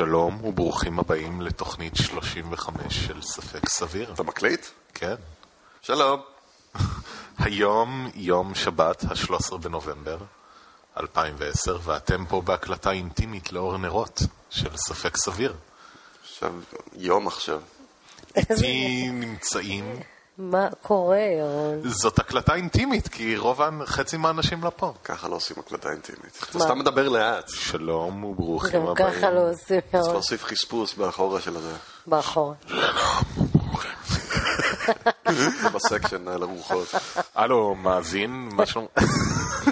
שלום וברוכים הבאים לתוכנית 35 של ספק סביר. אתה מקליט? כן. שלום. היום יום שבת, ה-13 בנובמבר 2010, ואתם פה בהקלטה אינטימית לאור נרות של ספק סביר. עכשיו, יום עכשיו. איתי נמצאים, מה קורה, ירון? זאת הקלטה אינטימית, כי רוב, חצי מהאנשים לא פה. ככה לא עושים הקלטה אינטימית. אתה סתם מדבר לאט. שלום וברוכים גם הבאים. ככה לא עושים, צריך ירון. להוסיף חספוס באחורה של הזה. באחורה. בסקשן על הרוחות. הלו, מאזין, מה שלום?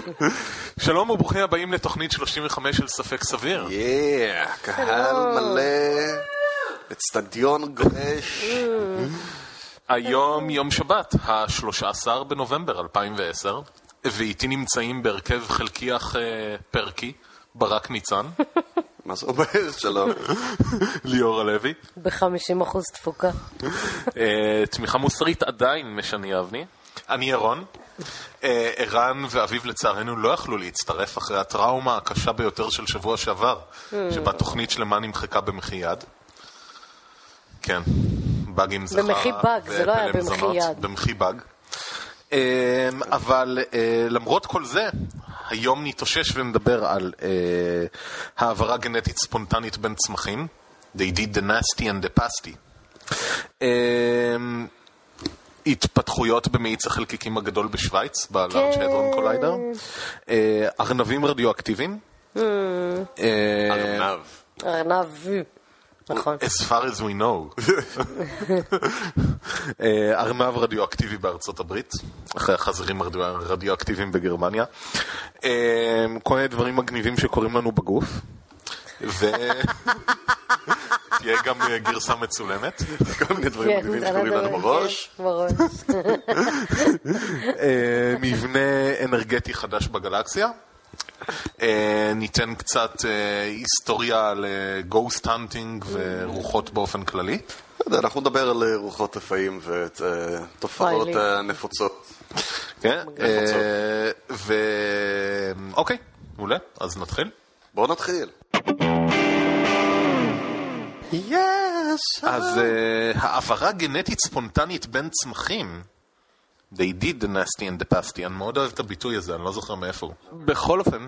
שלום וברוכים הבאים לתוכנית 35 של ספק סביר. יאה, קהל מלא. אצטדיון גועש. היום יום שבת, ה-13 בנובמבר 2010, ואיתי נמצאים בהרכב חלקיח אה, פרקי, ברק ניצן, מה זה אומר? שלום. ליאור הלוי, ב-50% תפוקה. אה, תמיכה מוסרית עדיין משני אבני, אני ירון. אה, ערן ואביב לצערנו לא יכלו להצטרף אחרי הטראומה הקשה ביותר של שבוע שעבר, שבה תוכנית שלמה נמחקה במחי יד. כן, באג עם זכר. במחי באג, זה לא היה במחי יד. במחי באג. אה, אבל אה, למרות כל זה, היום נתאושש ונדבר על אה, העברה גנטית ספונטנית בין צמחים. They did the nasty and the pasty. אה, התפתחויות במאיץ החלקיקים הגדול בשוויץ, בלארג' כן. הדרון קוליידר. אה, ארנבים רדיואקטיביים. אה, ארנב. ארנב, נכון. As far as we know. אה, ארנב רדיואקטיבי בארצות הברית, אחרי החזירים הרדיו- הרדיואקטיביים בגרמניה. אה, כל מיני דברים מגניבים שקורים לנו בגוף. ותהיה גם אה, גרסה מצולמת. כל מיני דברים כן, מגניבים שקורים לנו בראש. מבנה אנרגטי חדש בגלקסיה. אה, ניתן קצת אה, היסטוריה על Ghost hunting ורוחות באופן כללי. אנחנו נדבר על אה, רוחות רפאים ותופעות. אה, נפוצות. כן. אה, ו... אוקיי, מעולה, אז נתחיל. בואו נתחיל. Yes! אז אה, העברה גנטית ספונטנית בין צמחים, they did the nasty in the pasty, אני מאוד אוהב את הביטוי הזה, אני לא זוכר מאיפה הוא. בכל אופן,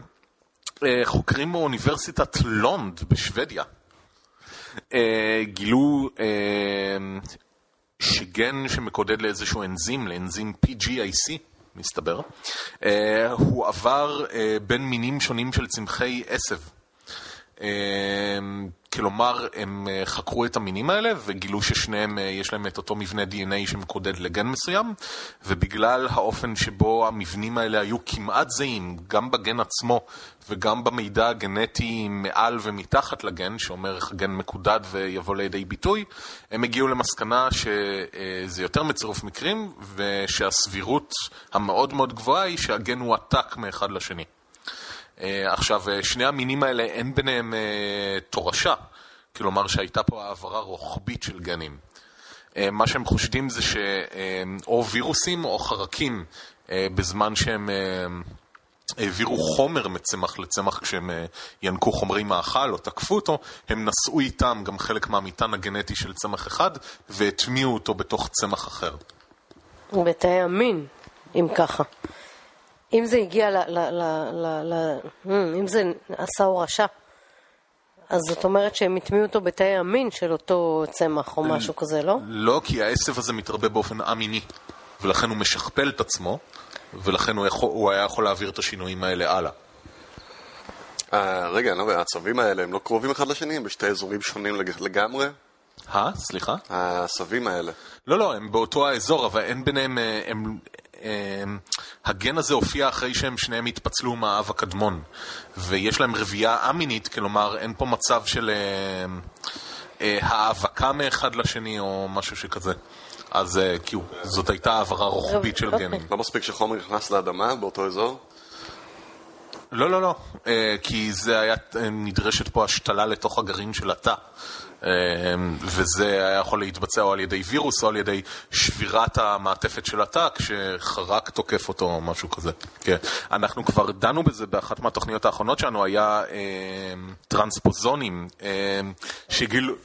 אה, חוקרים באוניברסיטת לונד בשוודיה אה, גילו אה, שגן שמקודד לאיזשהו אנזים, לאנזים PGIC, מסתבר, הוא עבר בין מינים שונים של צמחי עשב. אה, כלומר, הם אה, חקרו את המינים האלה וגילו ששניהם אה, יש להם את אותו מבנה DNA שמקודד לגן מסוים, ובגלל האופן שבו המבנים האלה היו כמעט זהים, גם בגן עצמו וגם במידע הגנטי מעל ומתחת לגן, שאומר איך הגן מקודד ויבוא לידי ביטוי, הם הגיעו למסקנה שזה יותר מצירוף מקרים, ושהסבירות המאוד מאוד גבוהה היא שהגן הועתק מאחד לשני. אה, עכשיו, אה, שני המינים האלה אין ביניהם אה, תורשה, כלומר שהייתה פה העברה רוחבית של גנים. מה שהם חושדים זה שאו וירוסים או חרקים, בזמן שהם העבירו חומר מצמח לצמח כשהם ינקו חומרי מאכל או תקפו אותו, הם נשאו איתם גם חלק מהמטען הגנטי של צמח אחד והטמיעו אותו בתוך צמח אחר. בתאי המין, אם ככה. אם זה הגיע ל... ל, ל, ל, ל hmm, אם זה עשה הורשה, אז זאת אומרת שהם הטמיעו אותו בתאי המין של אותו צמח או משהו כזה, לא? לא, כי העשב הזה מתרבה באופן א-מיני, ולכן הוא משכפל את עצמו, ולכן הוא, יכול, הוא היה יכול להעביר את השינויים האלה הלאה. אה, רגע, אני לא יודע, העצבים האלה הם לא קרובים אחד לשני? הם בשתי אזורים שונים לג- לגמרי? אה? סליחה? העשבים האלה. לא, לא, הם באותו האזור, אבל אין ביניהם... אה, הם, הגן הזה הופיע אחרי שהם שניהם התפצלו מהאב הקדמון, ויש להם רבייה א-מינית, כלומר אין פה מצב של אה, אה, האבקה מאחד לשני או משהו שכזה. אז כאילו, זאת הייתה העברה רוחבית של אוקיי. גנים. לא מספיק שחומר נכנס לאדמה באותו אזור? לא, לא, לא, אה, כי זה היה, נדרשת פה השתלה לתוך הגרעין של התא. וזה היה יכול להתבצע או על ידי וירוס או על ידי שבירת המעטפת של התא כשחרק תוקף אותו או משהו כזה. כן. אנחנו כבר דנו בזה באחת מהתוכניות האחרונות שלנו, היה טרנספוזונים שגילו...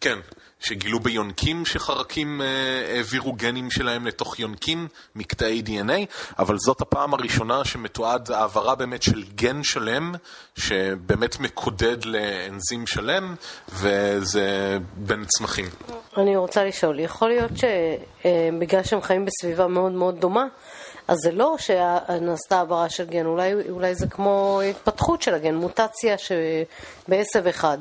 כן, שגילו ביונקים שחרקים אה, העבירו גנים שלהם לתוך יונקים, מקטעי DNA, אבל זאת הפעם הראשונה שמתועד העברה באמת של גן שלם, שבאמת מקודד לאנזים שלם, וזה בין צמחים. אני רוצה לשאול, יכול להיות שבגלל שהם חיים בסביבה מאוד מאוד דומה, אז זה לא שנעשתה העברה של גן, אולי, אולי זה כמו התפתחות של הגן, מוטציה בעשב אחד.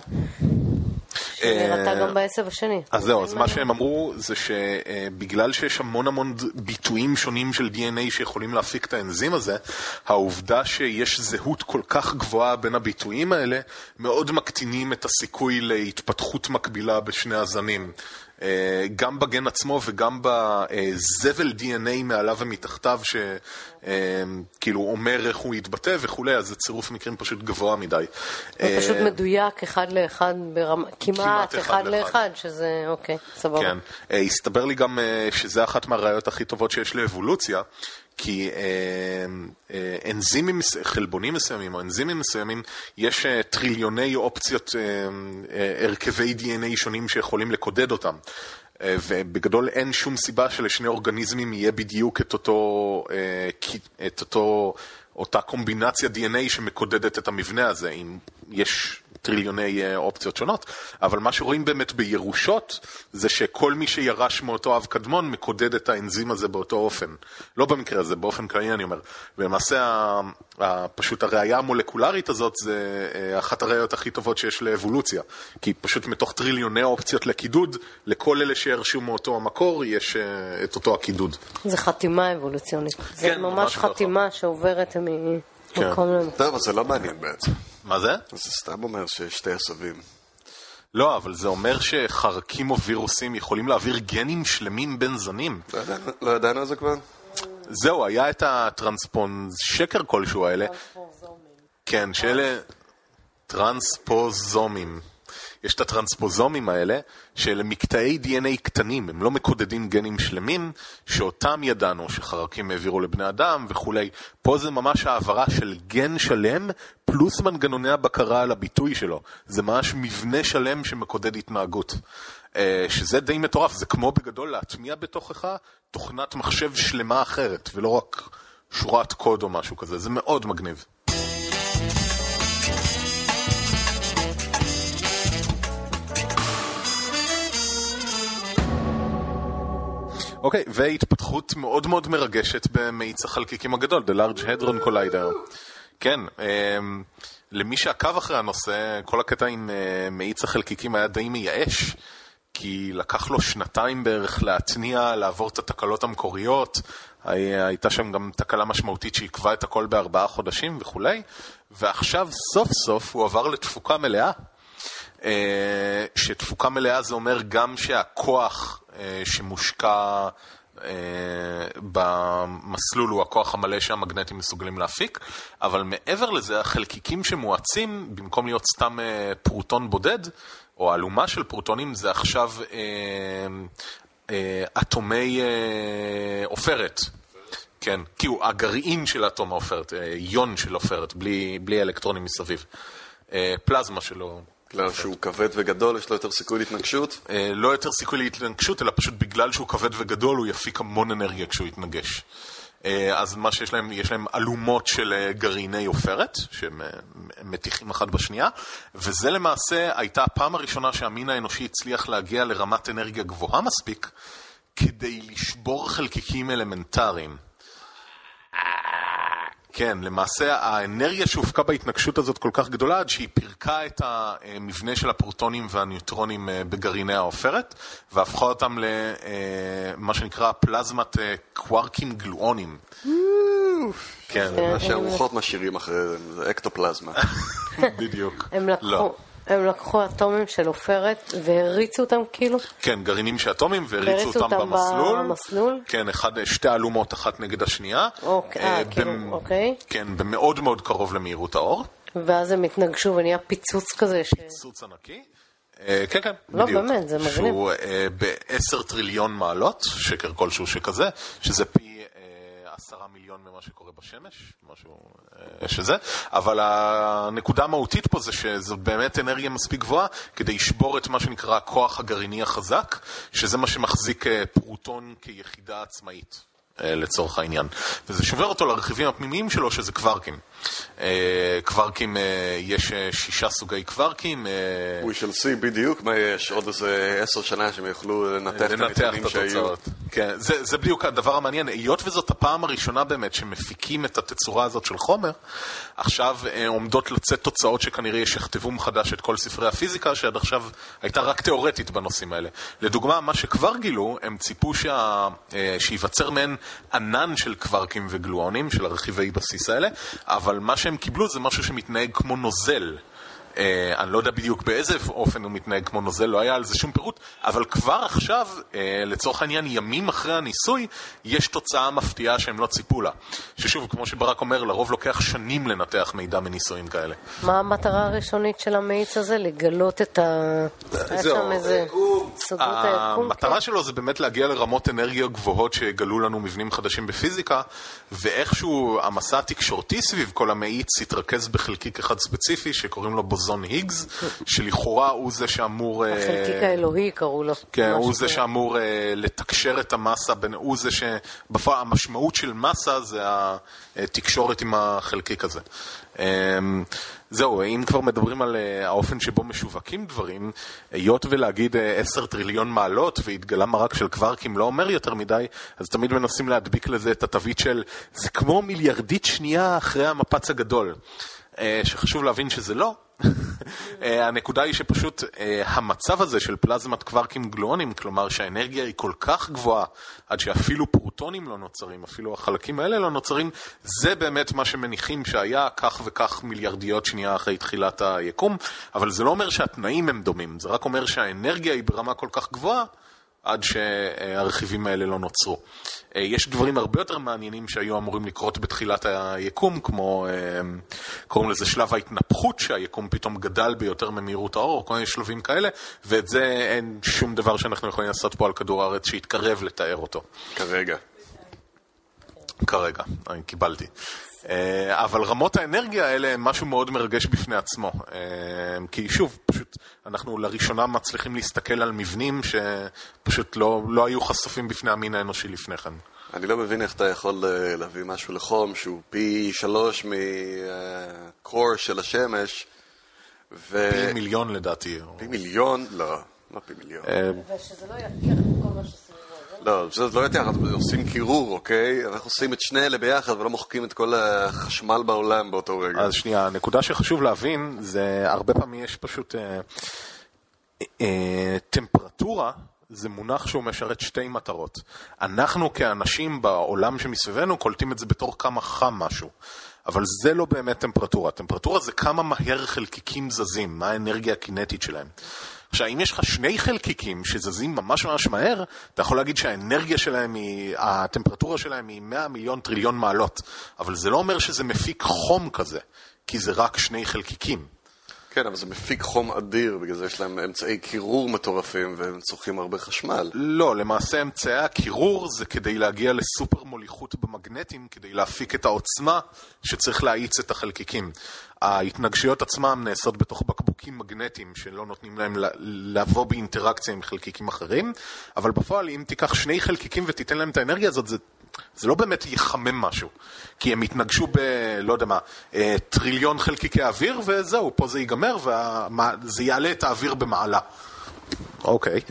שנראתה גם בעשב השני. אז זהו, אז מה שהם אמרו זה שבגלל שיש המון המון ביטויים שונים של DNA שיכולים להפיק את האנזים הזה, העובדה שיש זהות כל כך גבוהה בין הביטויים האלה, מאוד מקטינים את הסיכוי להתפתחות מקבילה בשני הזנים. אה, גם בגן עצמו וגם בזבל DNA מעליו ומתחתיו, שכאילו אומר איך הוא יתבטא וכולי, אז זה צירוף מקרים פשוט גבוה מדי. זה פשוט אה, מדויק אחד לאחד, ברמה, כמעט אחד לאחד, שזה אוקיי, סבבה. כן, אה, הסתבר לי גם שזה אחת מהראיות הכי טובות שיש לאבולוציה. כי אה, אה, אנזימים, חלבונים מסוימים או אנזימים מסוימים, יש אה, טריליוני אופציות, הרכבי DNA שונים שיכולים לקודד אותם. ובגדול אין שום סיבה שלשני אורגניזמים יהיה בדיוק את אותו, את אותו, אותה קומבינציה DNA שמקודדת את המבנה הזה. אם יש טריליוני אה, אופציות שונות, אבל מה שרואים באמת בירושות זה שכל מי שירש מאותו אב קדמון מקודד את האנזים הזה באותו אופן. לא במקרה הזה, באופן כללי אני אומר. ולמעשה פשוט הראייה המולקולרית הזאת זה אה, אחת הראיות הכי טובות שיש לאבולוציה. כי פשוט מתוך טריליוני אופציות לקידוד, לכל אלה שירשו מאותו המקור יש אה, את אותו הקידוד. זה חתימה אבולוציונית. כן, זה ממש חתימה שעוברת ממקום כן. למקום. טוב, אז זה לא מעניין בעצם. מה זה? זה סתם אומר שיש שתי עשבים. לא, אבל זה אומר שחרקים או וירוסים יכולים להעביר גנים שלמים בין זנים. לא ידענו לא על זה כבר? זהו, היה את הטרנספונד שקר כלשהו האלה. כן, שאלה טרנספוזומים. יש את הטרנספוזומים האלה, שאלה מקטעי DNA קטנים, הם לא מקודדים גנים שלמים, שאותם ידענו שחרקים העבירו לבני אדם וכולי. פה זה ממש העברה של גן שלם, פלוס מנגנוני הבקרה על הביטוי שלו. זה ממש מבנה שלם שמקודד התנהגות. אה, שזה די מטורף, זה כמו בגדול להטמיע בתוכך תוכנת מחשב שלמה אחרת, ולא רק שורת קוד או משהו כזה, זה מאוד מגניב. אוקיי, והתפתחות מאוד מאוד מרגשת במאיץ החלקיקים הגדול, The Large Hadron Collider. כן, um, למי שעקב אחרי הנושא, כל הקטע עם uh, מאיץ החלקיקים היה די מייאש, כי לקח לו שנתיים בערך להתניע, לעבור את התקלות המקוריות, הייתה שם גם תקלה משמעותית שעיכבה את הכל בארבעה חודשים וכולי, ועכשיו סוף סוף הוא עבר לתפוקה מלאה. אה, שתפוקה מלאה זה אומר גם שהכוח אה, שמושקע אה, במסלול הוא הכוח המלא שהמגנטים מסוגלים להפיק, אבל מעבר לזה, החלקיקים שמואצים, במקום להיות סתם פרוטון בודד, או אלומה של פרוטונים, זה עכשיו אטומי עופרת. כן, כאילו הגרעין של אטום העופרת, יון של עופרת, בלי, בלי אלקטרונים מסביב. פלזמה שלו בגלל שהוא כבד וגדול, יש לו יותר סיכוי להתנגשות? אה, לא יותר סיכוי להתנגשות, אלא פשוט בגלל שהוא כבד וגדול, הוא יפיק המון אנרגיה כשהוא יתנגש. אה, אז מה שיש להם, יש להם אלומות של אה, גרעיני עופרת, שהם מתיכים אחת בשנייה, וזה למעשה הייתה הפעם הראשונה שהמין האנושי הצליח להגיע לרמת אנרגיה גבוהה מספיק, כדי לשבור חלקיקים אלמנטריים. כן, למעשה האנרגיה שהופקה בהתנגשות הזאת כל כך גדולה עד שהיא פירקה את המבנה של הפרוטונים והניוטרונים אה, בגרעיני העופרת והפכה אותם למה אה, שנקרא פלזמת אה, קווארקים גלואונים. כן, מה שהרוחות משאירים אחריהם, זה אקטופלזמה. בדיוק. הם לקחו... לא. הם לקחו אטומים של עופרת והריצו אותם כאילו? כן, גרעינים של אטומים והריצו אותם, אותם במסלול. במסלול? כן, אחד, שתי אלומות אחת נגד השנייה. אוקיי, אה, כאילו, אוקיי. כן, במאוד מאוד קרוב למהירות האור. ואז הם התנגשו ונהיה פיצוץ כזה. פיצוץ ש... ענקי. אה, כן, כן, לא, בדיוק. באמת, זה מגניב. שהוא אה, ב-10 טריליון מעלות, שקר כלשהו שכזה, שזה פי אה, עשרה מיליון ממה שקורה בשמש, משהו אה, שזה, אבל הנקודה המהותית פה זה שזו באמת אנרגיה מספיק גבוהה כדי לשבור את מה שנקרא הכוח הגרעיני החזק, שזה מה שמחזיק אה, פרוטון כיחידה עצמאית. אה, לצורך העניין, וזה שובר אותו לרכיבים הפנימיים שלו שזה קווארקים. אה, קווארקים, אה, יש אה, שישה סוגי קווארקים, We shall see בדיוק מה יש עוד איזה עשר שנה שהם יוכלו לנתח את הנתונים שהיו. כן, זה, זה בדיוק הדבר המעניין, היות וזאת הפעם הראשונה באמת שמפיקים את התצורה הזאת של חומר, עכשיו עומדות לצאת תוצאות שכנראה ישכתבו מחדש את כל ספרי הפיזיקה, שעד עכשיו הייתה רק תיאורטית בנושאים האלה. לדוגמה, מה שכבר גילו, הם ציפו שה, שייווצר מעין ענן של קווארקים וגלואונים, של הרכיבי בסיס האלה, אבל מה שהם קיבלו זה משהו שמתנהג כמו נוזל. אה, אני לא יודע בדיוק באיזה אופן הוא מתנהג כמו נוזל, לא היה על זה שום פירוט, אבל כבר עכשיו, אה, לצורך העניין, ימים אחרי הניסוי, יש תוצאה מפתיעה שהם לא ציפו לה. ששוב, כמו שברק אומר, לרוב לוקח שנים לנתח מידע מניסויים כאלה. מה המטרה הראשונית של המאיץ הזה? לגלות את ה... היה זהו, שם איזה היקום? המטרה שלו זה באמת להגיע לרמות אנרגיה גבוהות שיגלו לנו מבנים חדשים בפיזיקה, ואיכשהו המסע התקשורתי סביב כל המאיץ התרכז בחלקיק אחד ספציפי שקוראים לו בוזון היגס, שלכאורה הוא זה שאמור... אה, החלקיק האלוהי קראו לו. כן, הוא זה. שאמור אה, לתקשר את המסה, הוא זה ש... בפועל המשמעות של מסה זה התקשורת עם החלקיק הזה. זהו, אם כבר מדברים על אה, האופן שבו משווקים דברים, היות ולהגיד אה, 10 טריליון מעלות והתגלה מרק של קווארקים לא אומר יותר מדי, אז תמיד מנסים להדביק לזה את התווית של זה כמו מיליארדית שנייה אחרי המפץ הגדול. אה, שחשוב להבין שזה לא. אה, הנקודה היא שפשוט אה, המצב הזה של פלזמת קווארקים גלואונים, כלומר שהאנרגיה היא כל כך גבוהה עד שאפילו פרוטונים לא נוצרים, אפילו החלקים האלה לא נוצרים, זה באמת מה שמניחים שהיה כך וכך מיליארדיות שנייה אחרי תחילת היקום, אבל זה לא אומר שהתנאים הם דומים, זה רק אומר שהאנרגיה היא ברמה כל כך גבוהה עד שהרכיבים האלה לא נוצרו. אה, יש דברים הרבה יותר מעניינים שהיו אמורים לקרות בתחילת היקום, כמו, אה, קוראים לזה שלב ההתנפחות, שהיקום פתאום גדל ביותר ממהירות האור, כל מיני שלבים כאלה, ואת זה אין שום דבר שאנחנו יכולים לעשות פה על כדור הארץ שיתקרב לתאר אותו. כרגע. כרגע, אני קיבלתי. אה, אבל רמות האנרגיה האלה הם משהו מאוד מרגש בפני עצמו. אה, כי שוב, פשוט אנחנו לראשונה מצליחים להסתכל על מבנים שפשוט לא, לא היו חשופים בפני המין האנושי לפני כן. אני לא מבין איך אתה יכול אה, להביא משהו לחום שהוא פי שלוש מקור של השמש, ו... פי מיליון לדעתי. פי מיליון? לא, לא פי מיליון. ושזה לא יפיח את כל מה שסביבו. לא, זה לא יותר, עושים קירור, אוקיי? אנחנו עושים את שני אלה ביחד ולא מוחקים את כל החשמל בעולם באותו רגע. אז שנייה, הנקודה שחשוב להבין, זה הרבה פעמים יש פשוט אה, אה, טמפרטורה. זה מונח שהוא משרת שתי מטרות. אנחנו כאנשים בעולם שמסביבנו קולטים את זה בתור כמה חם משהו. אבל זה לא באמת טמפרטורה. טמפרטורה זה כמה מהר חלקיקים זזים, מה האנרגיה הקינטית שלהם. עכשיו, אם יש לך שני חלקיקים שזזים ממש ממש מהר, אתה יכול להגיד שהאנרגיה שלהם היא, הטמפרטורה שלהם היא 100 מיליון טריליון מעלות. אבל זה לא אומר שזה מפיק חום כזה, כי זה רק שני חלקיקים. כן, אבל זה מפיק חום אדיר, בגלל זה יש להם אמצעי קירור מטורפים והם צורכים הרבה חשמל. לא, למעשה אמצעי הקירור זה כדי להגיע לסופר מוליכות במגנטים, כדי להפיק את העוצמה שצריך להאיץ את החלקיקים. ההתנגשויות עצמם נעשות בתוך בקבוקים מגנטיים שלא נותנים להם לבוא באינטראקציה עם חלקיקים אחרים, אבל בפועל אם תיקח שני חלקיקים ותיתן להם את האנרגיה הזאת, זה, זה לא באמת יחמם משהו. כי הם יתנגשו ב... לא יודע מה, אה, טריליון חלקיקי אוויר, וזהו, פה זה ייגמר, וזה יעלה את האוויר במעלה. אוקיי.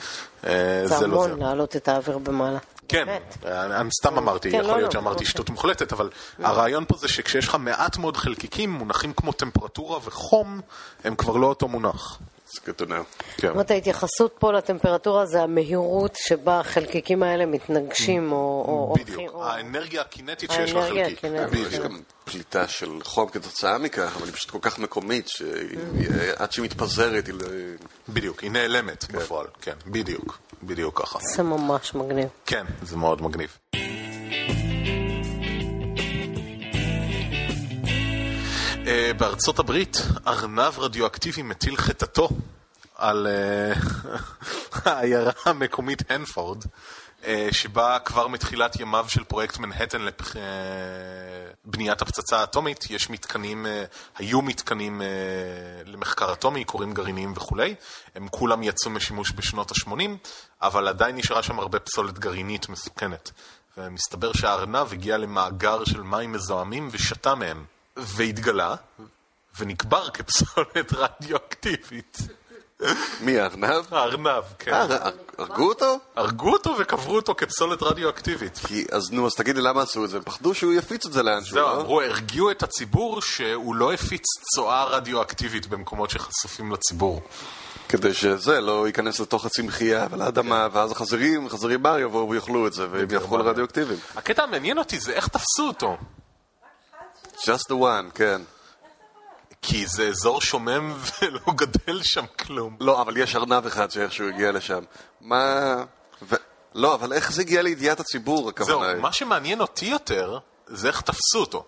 אה, זה לא המון להעלות את האוויר במעלה. כן, באמת. אני סתם אמרתי, כן, יכול לא, להיות לא, שאמרתי אוקיי. שטות מוחלטת, אבל הרעיון פה זה שכשיש לך מעט מאוד חלקיקים, מונחים כמו טמפרטורה וחום, הם כבר לא אותו מונח. It's good to know. כן. זאת אומרת, ההתייחסות פה לטמפרטורה זה המהירות שבה החלקיקים האלה מתנגשים או... בדיוק, הופכים- או- האנרגיה הקינטית שיש לחלקיק. יש בדיוק. גם פליטה של חום כתוצאה מכך, אבל היא פשוט כל כך מקומית, שעד שהיא מתפזרת היא לא... בדיוק, היא נעלמת בפועל, כן, בדיוק, בדיוק ככה. זה ממש מגניב. כן, זה מאוד מגניב. בארצות הברית, ארנב רדיואקטיבי מטיל חטאתו על אה, העיירה המקומית הנפורד, אה, שבה כבר מתחילת ימיו של פרויקט מנהטן לבניית הפצצה האטומית, יש מתקנים, אה, היו מתקנים למחקר אטומי, קוראים גרעיניים וכולי, הם כולם יצאו משימוש בשנות ה-80, אבל עדיין נשארה שם הרבה פסולת גרעינית מסוכנת. ומסתבר שהארנב הגיע למאגר של מים מזוהמים ושתה מהם, והתגלה, ונקבר כפסולת רדיואקטיבית. מי, הארנב? הארנב, כן. אה, הרגו אותו? הרגו אותו וקברו אותו כפסולת רדיואקטיבית. כי, אז נו, אז תגיד לי למה עשו את זה? הם פחדו שהוא יפיץ את זה לאנשהו, זהו, לא? אמרו, הרגיעו את הציבור שהוא לא הפיץ צואה רדיואקטיבית במקומות שחשופים לציבור. כדי שזה לא ייכנס לתוך הצמחייה ולאדמה, ואז החזירים, חזירי בר יבואו ויאכלו את זה, והם יהפכו לרדיואקטיביים. הקטע המעניין אותי זה איך תפסו אותו. Just the one, כן. כי זה אזור שומם ולא גדל שם כלום. לא, אבל יש ארנב אחד שאיכשהו הגיע לשם. מה... ו... לא, אבל איך זה הגיע לידיעת הציבור, הכוונה זהו, היא? מה שמעניין אותי יותר, זה איך תפסו אותו.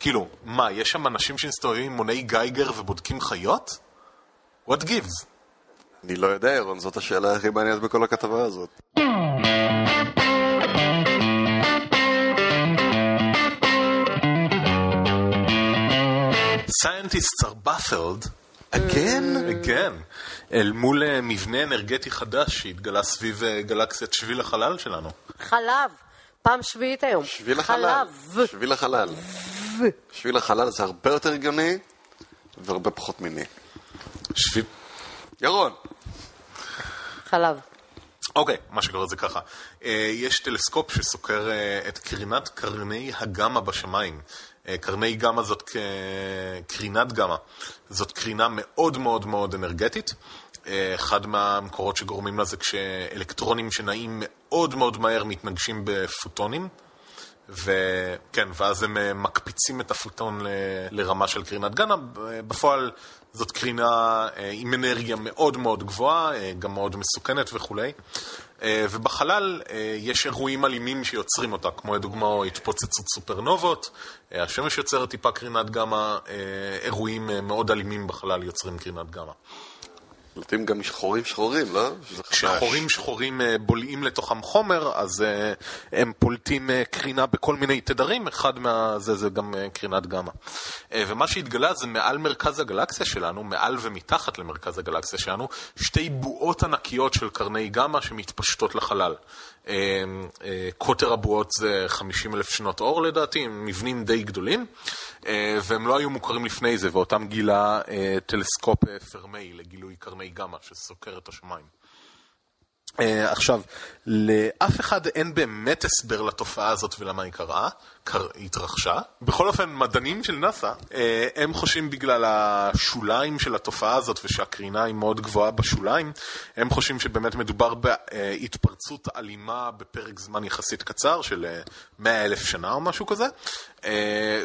כאילו, מה, יש שם אנשים שמסתובבים עם מוני גייגר ובודקים חיות? What gives? אני לא יודע, ירון, זאת השאלה הכי מעניינת בכל הכתבה הזאת. Scientists are baffled, again? כן, אל מול אה, מבנה אנרגטי חדש שהתגלה סביב אה, גלקסיית שביל החלל שלנו. חלב. פעם שביעית היום. שביל החלל. חלב. שביל החלל. שביל החלל זה הרבה יותר הגיוני והרבה פחות מיני. שביל... ירון, חלב. אוקיי, מה שקורה זה ככה. אה, יש טלסקופ שסוקר אה, את קרינת קרני הגמא בשמיים. אה, קרני גמא זאת קרינת גמא. זאת קרינה מאוד מאוד מאוד אנרגטית. אה, אחד מהמקורות שגורמים לה זה כשאלקטרונים שנעים מאוד מאוד מהר מתנגשים בפוטונים. וכן, ואז הם אה, מקפיצים את הפוטון ל- לרמה של קרינת גמא. בפועל זאת קרינה עם אנרגיה מאוד מאוד גבוהה, גם מאוד מסוכנת וכולי. אה, ובחלל אה, יש אירועים אלימים שיוצרים אותה, כמו לדוגמה התפוצצות סופרנובות, אה, השמש יוצרת טיפה קרינת גמא, אירועים מאוד אלימים בחלל יוצרים קרינת גמא. לעתים גם משחורים שחורים, לא? כשחורים שחורים אה, בולעים לתוכם חומר, אז אה, הם פולטים אה, קרינה בכל מיני תדרים, אחד מהזה זה גם קרינת גמא. ומה שהתגלה זה מעל מרכז הגלקסיה שלנו, מעל ומתחת למרכז הגלקסיה שלנו, שתי בועות ענקיות של קרני גמא שמתפשטות לחלל. אה, אה, קוטר הבועות זה 50 אלף שנות אור לדעתי, הם מבנים די גדולים, אה, והם לא היו מוכרים לפני זה, ואותם גילה אה, טלסקופ אה, פרמי לגילוי קרני גמא שסוקר את השמיים. Uh, עכשיו, לאף אחד אין באמת הסבר לתופעה הזאת ולמה היא קרה, קר... התרחשה. בכל אופן, מדענים של נאס"א, uh, הם חושבים בגלל השוליים של התופעה הזאת ושהקרינה היא מאוד גבוהה בשוליים, הם חושבים שבאמת מדובר בהתפרצות אלימה בפרק זמן יחסית קצר של uh, 100 אלף שנה או משהו כזה, uh,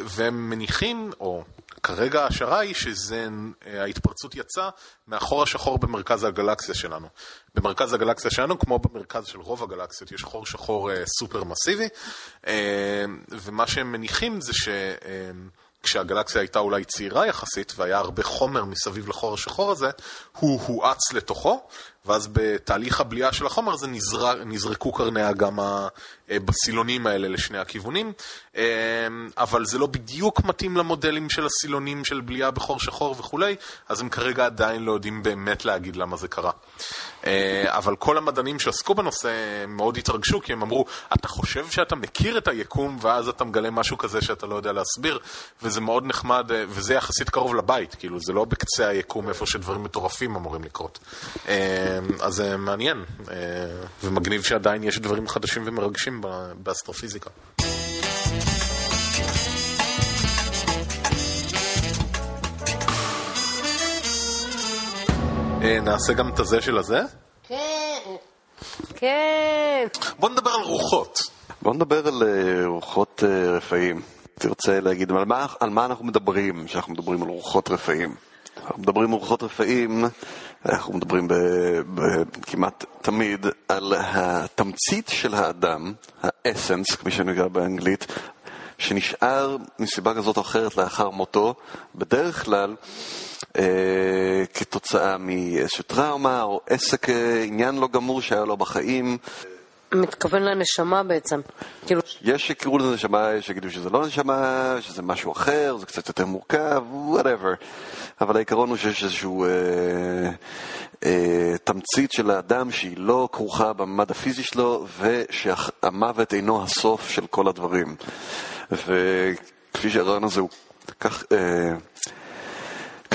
והם מניחים, או כרגע ההשערה היא שההתפרצות יצאה מהחור השחור במרכז הגלקסיה שלנו. במרכז הגלקסיה שלנו, כמו במרכז של רוב הגלקסיות, יש חור שחור אה, סופר מסיבי, אה, ומה שהם מניחים זה שכשהגלקסיה הייתה אולי צעירה יחסית, והיה הרבה חומר מסביב לחור השחור הזה, הוא הואץ לתוכו, ואז בתהליך הבליעה של החומר הזה נזרק, נזרקו קרני הגמא אה, בסילונים האלה לשני הכיוונים, אה, אבל זה לא בדיוק מתאים למודלים של הסילונים של בליעה בחור שחור וכולי, אז הם כרגע עדיין לא יודעים באמת להגיד למה זה קרה. אה, אבל כל המדענים שעסקו בנושא מאוד התרגשו, כי הם אמרו, אתה חושב שאתה מכיר את היקום, ואז אתה מגלה משהו כזה שאתה לא יודע להסביר, וזה מאוד נחמד, וזה יחסית קרוב לבית, כאילו, זה לא בקצה היקום איפה שדברים מטורפים אמורים לקרות. אה, אז זה מעניין, אה, ומגניב שעדיין יש דברים חדשים ומרגשים באסטרופיזיקה. אה, נעשה גם את הזה של הזה? כן. כן. בוא נדבר על רוחות. בוא נדבר על אה, רוחות אה, רפאים. תרצה להגיד על מה, על מה אנחנו מדברים כשאנחנו מדברים על רוחות רפאים? אנחנו מדברים על רוחות רפאים, אנחנו מדברים ב, ב, כמעט תמיד על התמצית של האדם, האסנס, כפי שנקרא באנגלית, שנשאר מסיבה כזאת או אחרת לאחר מותו, בדרך כלל אה, כתוצאה מאיזושהי טראומה או עסק, אה, עניין לא גמור שהיה לו בחיים. מתכוון לנשמה בעצם. כאילו... יש שיקראו לזה נשמה, יש שיגידו שזה לא נשמה, שזה משהו אחר, זה קצת יותר מורכב, whatever. אבל העיקרון הוא שיש איזשהו אה, אה, תמצית של האדם שהיא לא כרוכה בממד הפיזי שלו, ושהמוות אינו הסוף של כל הדברים. וכפי שהרעיון הזה הוא כך... אה,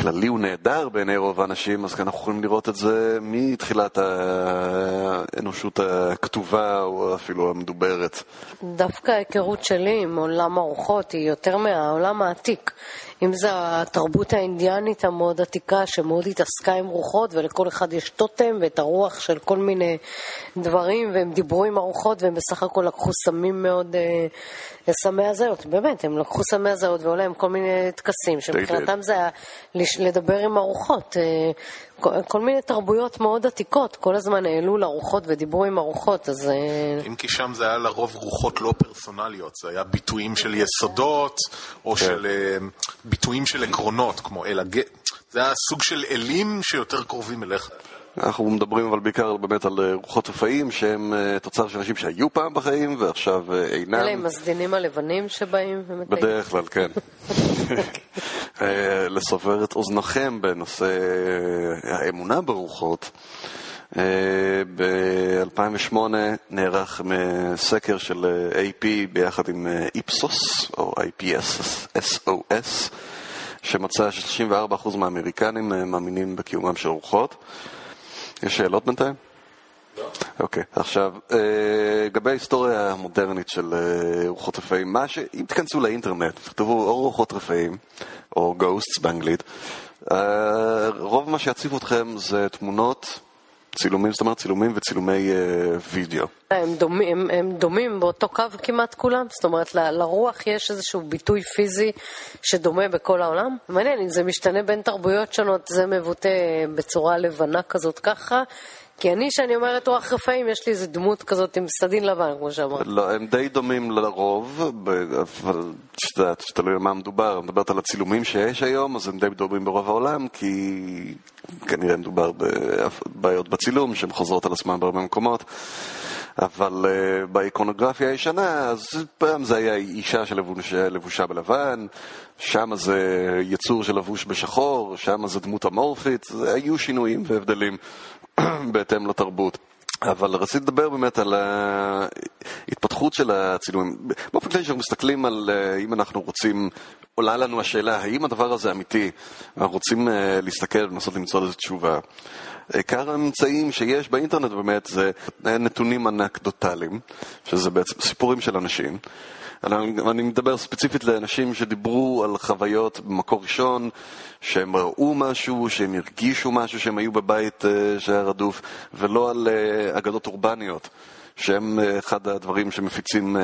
כללי הוא נהדר בעיני רוב האנשים, אז אנחנו יכולים לראות את זה מתחילת האנושות הכתובה או אפילו המדוברת. דווקא ההיכרות שלי עם עולם הרוחות היא יותר מהעולם העתיק. אם זה התרבות האינדיאנית המאוד עתיקה, שמאוד התעסקה עם רוחות, ולכל אחד יש טוטם ואת הרוח של כל מיני דברים, והם דיברו עם הרוחות, והם בסך הכל לקחו סמים מאוד, אה, סמי הזיות, באמת, הם לקחו סמי הזיות והיו להם כל מיני טקסים, שמבחינתם זה היה לדבר עם הרוחות. אה, כל מיני תרבויות מאוד עתיקות, כל הזמן העלו לרוחות ודיברו עם הרוחות, אז... אה, אם כי שם זה היה לרוב רוחות לא פרסונליות, זה היה ביטויים של יסודות, או כן. של אה, ביטויים של עקרונות, כמו אל הג... זה היה סוג של אלים שיותר קרובים אליך. אנחנו מדברים אבל בעיקר באמת על אה, רוחות רפאים שהם תוצר של אנשים שהיו פעם בחיים ועכשיו אינם. אלה הם הסדינים הלבנים שבאים ומטיילים. בדרך כלל, כן. אה, לסבר את אוזנכם בנושא אה, האמונה ברוחות. אה, ב-2008 נערך סקר של AP ביחד עם איפסוס, או IPSOS, שמצא ש-34% מהאמריקנים מאמינים בקיומם של רוחות. יש שאלות בינתיים? אוקיי, okay, עכשיו, אה, לגבי ההיסטוריה המודרנית של אה, רוחות רפאים, מה ש... אם תיכנסו לאינטרנט, תכתבו או רוחות רפאים, או גוסטס באנגלית, אה, רוב מה שיציבו אתכם זה תמונות, צילומים, זאת אומרת צילומים וצילומי וידאו. הם דומים, הם דומים באותו קו כמעט כולם? זאת אומרת, ל, לרוח יש איזשהו ביטוי פיזי שדומה בכל העולם? מעניין, אם זה משתנה בין תרבויות שונות, זה מבוטא בצורה לבנה כזאת ככה, כי אני, כשאני אומרת רוח רפאים, יש לי איזה דמות כזאת עם סדין לבן, כמו שאמרת. לא, הם די דומים לרוב, אבל את יודעת, שתלוי במה מדובר. אני מדברת על הצילומים שיש היום, אז הם די דומים ברוב העולם, כי כנראה מדובר בבעיות בצילום, שהן חוזרות על עצמן בהרבה מקומות. אבל uh, באיקונוגרפיה הישנה, אז פעם זה היה אישה שלבושה בלבן, שם זה יצור שלבוש בשחור, שם זה דמות אמורפית, היו שינויים והבדלים. בהתאם לתרבות. אבל רציתי לדבר באמת על ההתפתחות של הצילומים. באופן כללי, כשאנחנו מסתכלים על אה, אם אנחנו רוצים, עולה לנו השאלה האם הדבר הזה אמיתי, ואנחנו רוצים אה, להסתכל ולנסות למצוא לזה תשובה. עיקר האמצעים שיש באינטרנט באמת זה נתונים אנקדוטליים, שזה בעצם סיפורים של אנשים. אני מדבר ספציפית לאנשים שדיברו על חוויות במקור ראשון, שהם ראו משהו, שהם הרגישו משהו, שהם היו בבית uh, שהיה רדוף, ולא על uh, אגדות אורבניות. שהם uh, אחד הדברים שמפיצים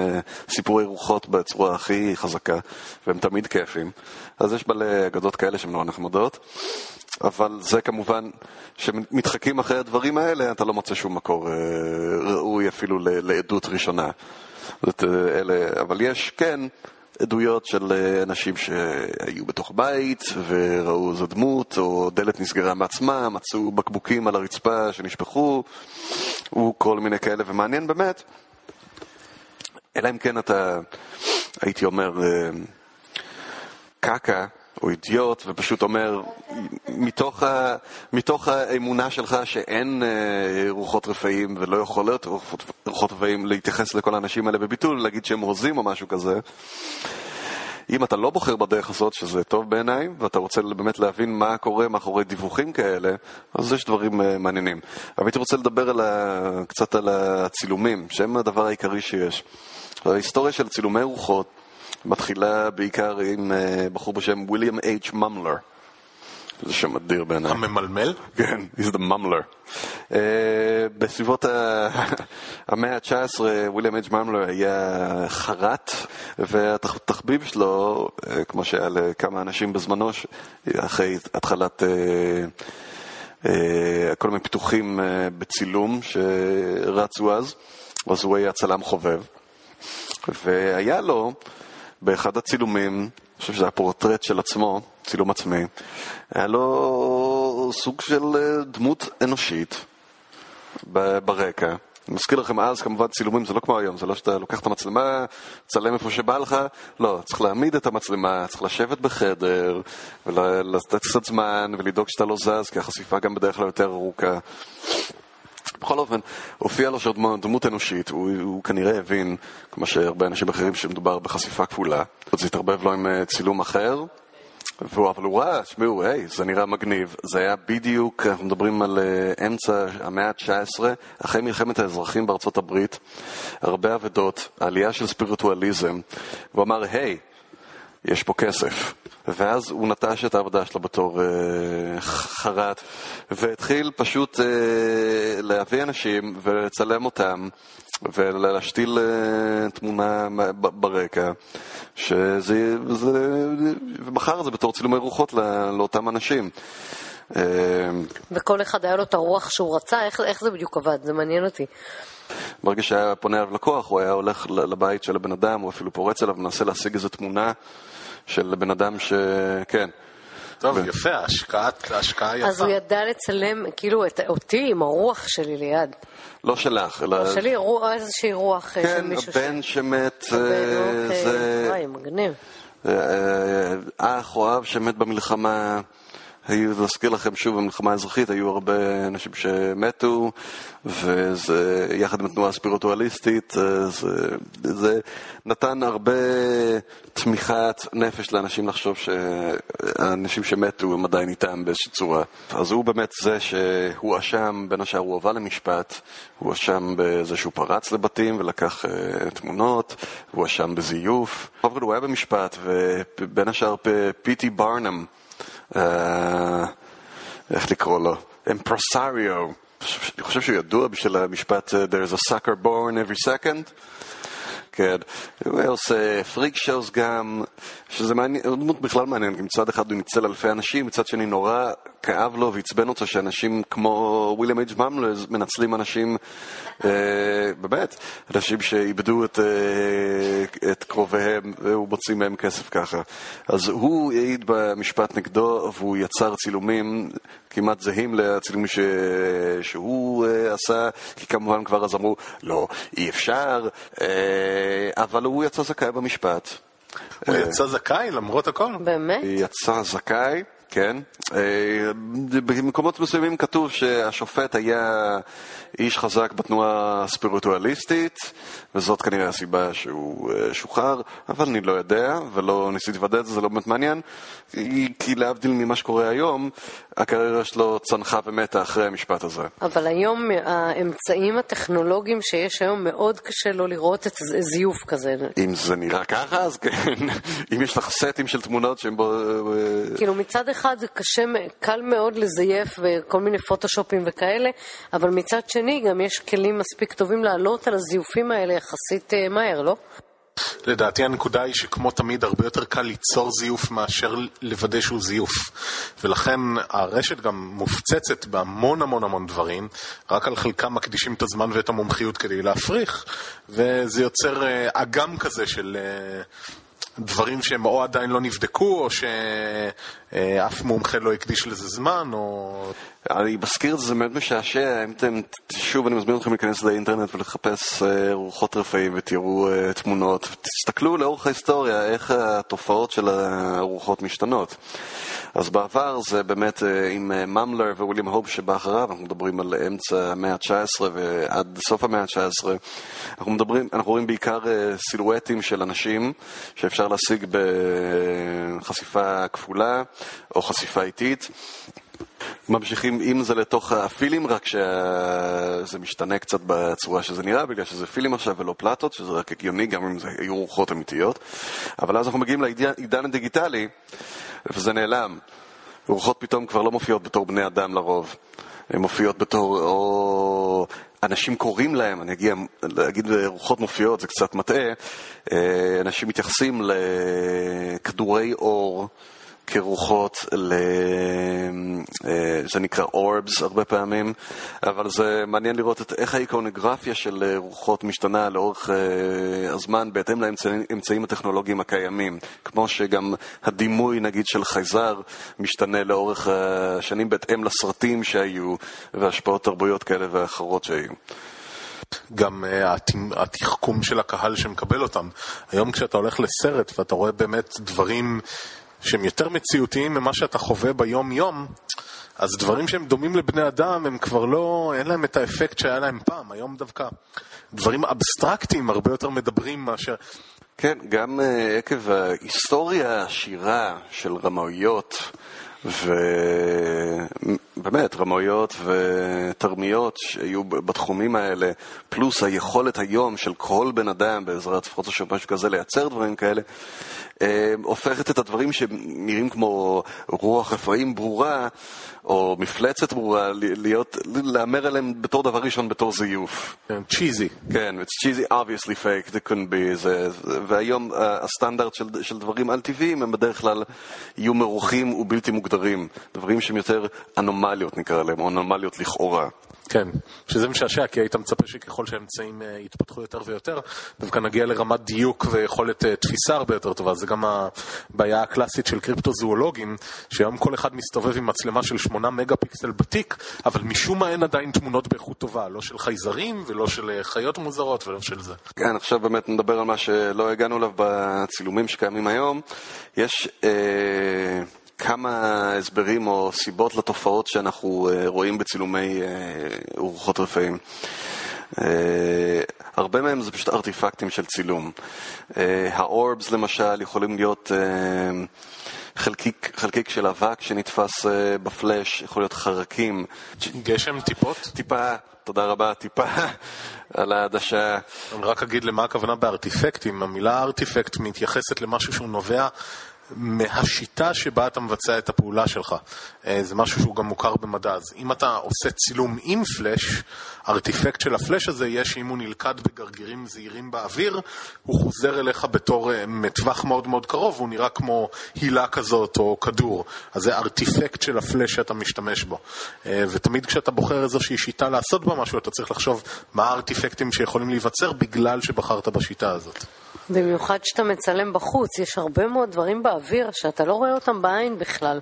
סיפורי רוחות בצורה הכי חזקה, והם תמיד כיפים. אז יש מלא אגדות כאלה שהן נורא נחמדות, אבל זה כמובן, כשמתחקים אחרי הדברים האלה, אתה לא מוצא שום מקור ראוי אפילו לעדות ראשונה. זאת, אלה, אבל יש, כן, עדויות של אה, אנשים שהיו בתוך בית וראו איזו דמות, או דלת נסגרה מעצמה, מצאו בקבוקים על הרצפה שנשפכו, וכל מיני כאלה, ומעניין באמת, אלא אם כן אתה, הייתי אומר, אה, קקה, הוא אידיוט ופשוט אומר, מתוך, ה, מתוך האמונה שלך שאין אה, רוחות רפאים ולא יכול להיות רוחות, רוחות רפאים להתייחס לכל האנשים האלה בביטול, להגיד שהם הוזים או משהו כזה. אם אתה לא בוחר בדרך הזאת, שזה טוב בעיניי, ואתה רוצה באמת להבין מה קורה מאחורי דיווחים כאלה, אז יש דברים uh, מעניינים. אבל הייתי רוצה לדבר על ה... קצת על הצילומים, שהם הדבר העיקרי שיש. ההיסטוריה של צילומי רוחות מתחילה בעיקר עם uh, בחור בשם ויליאם אייץ' ממלר. זה שם אדיר בעיניי. הממלמל? כן, he's the ממלר. Uh, בסביבות המאה ה-19 ויליאם אייג' ממלר היה חרט, והתחביב שלו, uh, כמו שהיה לכמה אנשים בזמנו, אחרי התחלת... Uh, uh, כל מיני פיתוחים uh, בצילום שרצו אז, אז הוא היה צלם חובב. והיה לו באחד הצילומים, אני חושב שזה היה פורטרט של עצמו, צילום עצמי, היה לו סוג של אה, דמות אנושית ברקע. אני מזכיר לכם אז, כמובן צילומים זה לא כמו היום, זה לא שאתה לוקח את המצלמה, צלם איפה שבא לך, לא, צריך להעמיד את המצלמה, צריך לשבת בחדר, ולתת קצת זמן, ולדאוג שאתה לא זז, כי החשיפה גם בדרך כלל יותר ארוכה. בכל אופן, הופיע לו שעוד דמות אנושית, הוא, הוא כנראה הבין, כמו שהרבה אנשים אחרים, שמדובר בחשיפה כפולה. זה התערבב לו עם אה, צילום אחר, והוא, אבל הוא ראה, תשמעו, היי, זה נראה מגניב. זה היה בדיוק, אנחנו מדברים על uh, אמצע המאה ה-19, אחרי מלחמת האזרחים בארצות הברית, הרבה אבדות, עלייה של ספיריטואליזם, והוא אמר, היי, יש פה כסף. ואז הוא נטש את העבודה שלו בתור uh, חרט, והתחיל פשוט uh, להביא אנשים ולצלם אותם. ולהשתיל uh, תמונה ברקע, שזה, וזה, ומכר את זה בתור צילומי רוחות לא, לאותם אנשים. אה, וכל אחד היה לו את הרוח שהוא רצה? איך, איך זה בדיוק עבד? זה מעניין אותי. ברגע שהיה פונה אליו לקוח, הוא היה הולך לבית של הבן אדם, הוא אפילו פורץ אליו ומנסה להשיג איזו תמונה של בן אדם ש... כן. טוב, ו... יפה, ההשקעה יפה. אז הוא ידע לצלם, כאילו, את, אותי עם הרוח שלי ליד. לא שלך, אלא... לא שלי, רוח, איזושהי רוח כן, של מישהו ש... כן, הבן שמת, הבן, אה, אוקיי. זה... וואי, מגניב. אה, אה, אח או אב שמת במלחמה. היו, להזכיר לכם שוב, במלחמה האזרחית היו הרבה אנשים שמתו, וזה, יחד עם התנועה הספיריטואליסטית, זה, זה נתן הרבה תמיכת נפש לאנשים לחשוב שהאנשים שמתו הם עדיין איתם באיזושהי צורה. אז הוא באמת זה שהואשם, בין השאר הוא הובא למשפט, הוא הואשם בזה שהוא פרץ לבתים ולקח uh, תמונות, הוא הואשם בזיוף. הוא היה במשפט, ובין השאר פיטי ברנם, אה, איך לקרוא לו? אמפרסריו. אני חושב שהוא ידוע בשביל המשפט אה, There's a sucker born every second. כן, הוא עושה פריק שואוס גם, שזה מעניין, דמות בכלל מעניין, כי מצד אחד הוא ניצל אלפי אנשים, מצד שני נורא כאב לו ועצבן אותו שאנשים כמו וויליאם אייג' ממלז מנצלים אנשים, אה, באמת, אנשים שאיבדו את, אה, את קרוביהם והוא מוציא מהם כסף ככה. אז הוא העיד במשפט נגדו והוא יצר צילומים כמעט זהים לצילומים ש... שהוא אה, עשה, כי כמובן כבר אז אמרו, לא, אי אפשר, אבל הוא יצא זכאי במשפט. הוא יצא זכאי למרות הכל? באמת? יצא זכאי. כן. אה, במקומות מסוימים כתוב שהשופט היה איש חזק בתנועה הספיריטואליסטית, וזאת כנראה הסיבה שהוא אה, שוחרר, אבל אני לא יודע, ולא ניסיתי לוודא את זה, זה לא באמת מעניין, כי להבדיל ממה שקורה היום, הקריירה שלו צנחה ומתה אחרי המשפט הזה. אבל היום האמצעים הטכנולוגיים שיש היום, מאוד קשה לו לראות את זיוף כזה. אם זה נראה ככה, אז כן. אם יש לך סטים של תמונות שהם בו... אה, כאילו מצד אחד זה קשה, קל מאוד לזייף וכל מיני פוטושופים וכאלה, אבל מצד שני גם יש כלים מספיק טובים לעלות על הזיופים האלה יחסית אה, מהר, לא? לדעתי הנקודה היא שכמו תמיד הרבה יותר קל ליצור זיוף מאשר לוודא שהוא זיוף. ולכן הרשת גם מופצצת בהמון המון המון דברים, רק על חלקם מקדישים את הזמן ואת המומחיות כדי להפריך, וזה יוצר אה, אגם כזה של אה, דברים שהם או עדיין לא נבדקו, או שאף מומחה לא הקדיש לזה זמן, או... אני מזכיר את זה, זה מאוד משעשע, אם אתם, שוב אני מזמין אתכם להיכנס לאינטרנט ולחפש אה, רוחות רפאים ותראו uh, תמונות, תסתכלו לאורך ההיסטוריה איך התופעות של הרוחות משתנות. אז בעבר זה באמת אה, עם ממלר וויליאם הופ שבא אחריו, אנחנו מדברים על אמצע המאה ה-19 ועד סוף המאה ה-19, אנחנו מדברים, אנחנו רואים בעיקר סילואטים של אנשים שאפשר להשיג בחשיפה כפולה או חשיפה איטית. ממשיכים עם זה לתוך הפילים, רק שזה משתנה קצת בצורה שזה נראה, בגלל שזה פילים עכשיו ולא פלטות, שזה רק הגיוני, גם אם זה היו רוחות אמיתיות. אבל אז אנחנו מגיעים לעידן הדיגיטלי, וזה נעלם. רוחות פתאום כבר לא מופיעות בתור בני אדם לרוב. הן מופיעות בתור, או אנשים קוראים להם, אני אגיע, להגיד רוחות מופיעות זה קצת מטעה, אה, אנשים מתייחסים לכדורי אור. כרוחות, ל... אה, זה נקרא אורבס הרבה פעמים, אבל זה מעניין לראות את איך האיקונוגרפיה של רוחות משתנה לאורך אה, הזמן בהתאם לאמצעים הטכנולוגיים הקיימים, כמו שגם הדימוי נגיד של חייזר משתנה לאורך השנים בהתאם לסרטים שהיו והשפעות תרבויות כאלה ואחרות שהיו. גם uh, התחכום של הקהל שמקבל אותם. היום כשאתה הולך לסרט ואתה רואה באמת דברים שהם יותר מציאותיים ממה שאתה חווה ביום-יום, אז דברים שהם דומים לבני אדם, הם כבר לא, אין להם את האפקט שהיה להם פעם. היום דווקא דברים אבסטרקטיים הרבה יותר מדברים מאשר... כן, גם uh, עקב ההיסטוריה העשירה של רמאויות, ובאמת, רמאויות ותרמיות שהיו בתחומים האלה, פלוס היכולת היום של כל בן אדם בעזרת פוטושופ משהו כזה לייצר דברים כאלה, הופכת את הדברים שנראים כמו רוח רפאים ברורה, או מפלצת ברורה, להיות, להמר עליהם בתור דבר ראשון בתור זיוף. צ'יזי. כן, it's cheesy, obviously fake, it couldn't be, זה, והיום אה, הסטנדרט של, של דברים על-טבעיים הם בדרך כלל יהיו מרוחים ובלתי מוגדרים, דברים שהם יותר אנומליות נקרא להם, או אנומליות לכאורה. כן, שזה משעשע, כי היית מצפה שככל שהאמצעים uh, יתפתחו יותר ויותר, דווקא נגיע לרמת דיוק ויכולת uh, תפיסה הרבה יותר טובה. זה גם הבעיה הקלאסית של קריפטוזואולוגים, שהיום כל אחד מסתובב עם מצלמה של 8 מגה פיקסל בתיק, אבל משום מה אין עדיין תמונות באיכות טובה, לא של חייזרים ולא של uh, חיות מוזרות ולא של זה. כן, עכשיו באמת נדבר על מה שלא הגענו אליו בצילומים שקיימים היום. יש... Uh... כמה הסברים או סיבות לתופעות שאנחנו uh, רואים בצילומי uh, רוחות רפאים. Uh, הרבה מהם זה פשוט ארטיפקטים של צילום. האורבס למשל יכולים להיות חלקיק, חלקיק של אבק שנתפס בפלאש, יכול להיות חרקים. גשם טיפות? טיפה, תודה רבה, טיפה על העדשה. אני רק אגיד למה הכוונה בארטיפקטים. המילה ארטיפקט מתייחסת למשהו שהוא נובע מהשיטה שבה אתה מבצע את הפעולה שלך. אה, זה משהו שהוא גם מוכר במדע. אז אם אתה עושה צילום עם פלאש, הארטיפקט של הפלאש הזה יהיה שאם הוא נלכד בגרגירים זעירים באוויר, הוא חוזר אליך בתור אה, מטווח מאוד מאוד קרוב, הוא נראה כמו הילה כזאת או כדור. אז זה ארטיפקט של הפלאש שאתה משתמש בו. אה, ותמיד כשאתה בוחר איזושהי שיטה לעשות בה משהו, אתה צריך לחשוב מה הארטיפקטים שיכולים להיווצר בגלל שבחרת בשיטה הזאת. במיוחד כשאתה מצלם בחוץ, יש הרבה מאוד דברים באוויר שאתה לא רואה אותם בעין בכלל.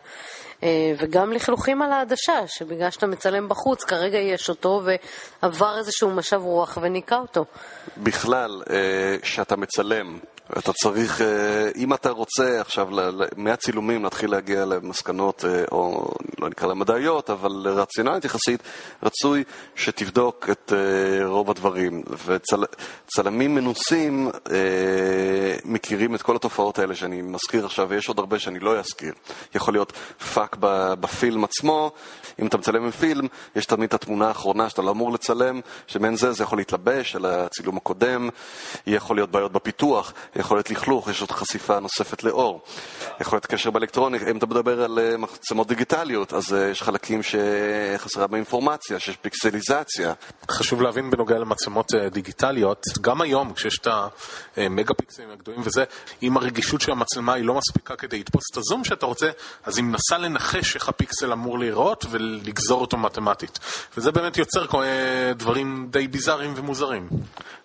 אה, וגם לכלוכים על העדשה, שבגלל שאתה מצלם בחוץ, כרגע יש אותו ועבר איזשהו משב רוח וניקה אותו. בכלל, אה, כשאתה מצלם, אתה צריך, אה, אם אתה רוצה עכשיו מהצילומים להתחיל להגיע למסקנות, אה, או לא נקרא להם מדעיות, אבל רציונלית יחסית, רצוי שתבדוק את אה, רוב הדברים. וצלמים מנוסים מכירים את כל התופעות האלה שאני מזכיר עכשיו, ויש עוד הרבה שאני לא אזכיר. יכול להיות פאק בפילם עצמו, אם אתה מצלם עם פילם, יש תמיד את התמונה האחרונה שאתה לא אמור לצלם, שמעין זה זה יכול להתלבש על הצילום הקודם, יכול להיות בעיות בפיתוח. יכול להיות לכלוך, יש עוד חשיפה נוספת לאור. יכול להיות קשר באלקטרוניק, אם אתה מדבר על אה, מחצמות דיגיטליות, אז אה, יש חלקים שחסרה באינפורמציה, שיש פיקסליזציה. חשוב להבין בנוגע למצלמות אה, דיגיטליות, גם היום כשיש את המגה פיקסלים הגדולים וזה, אם הרגישות של המצלמה היא לא מספיקה כדי לתפוס את הזום שאתה רוצה, אז היא מנסה לנחש איך הפיקסל אמור להיראות ולגזור אותו מתמטית. וזה באמת יוצר דברים די ביזאריים ומוזרים.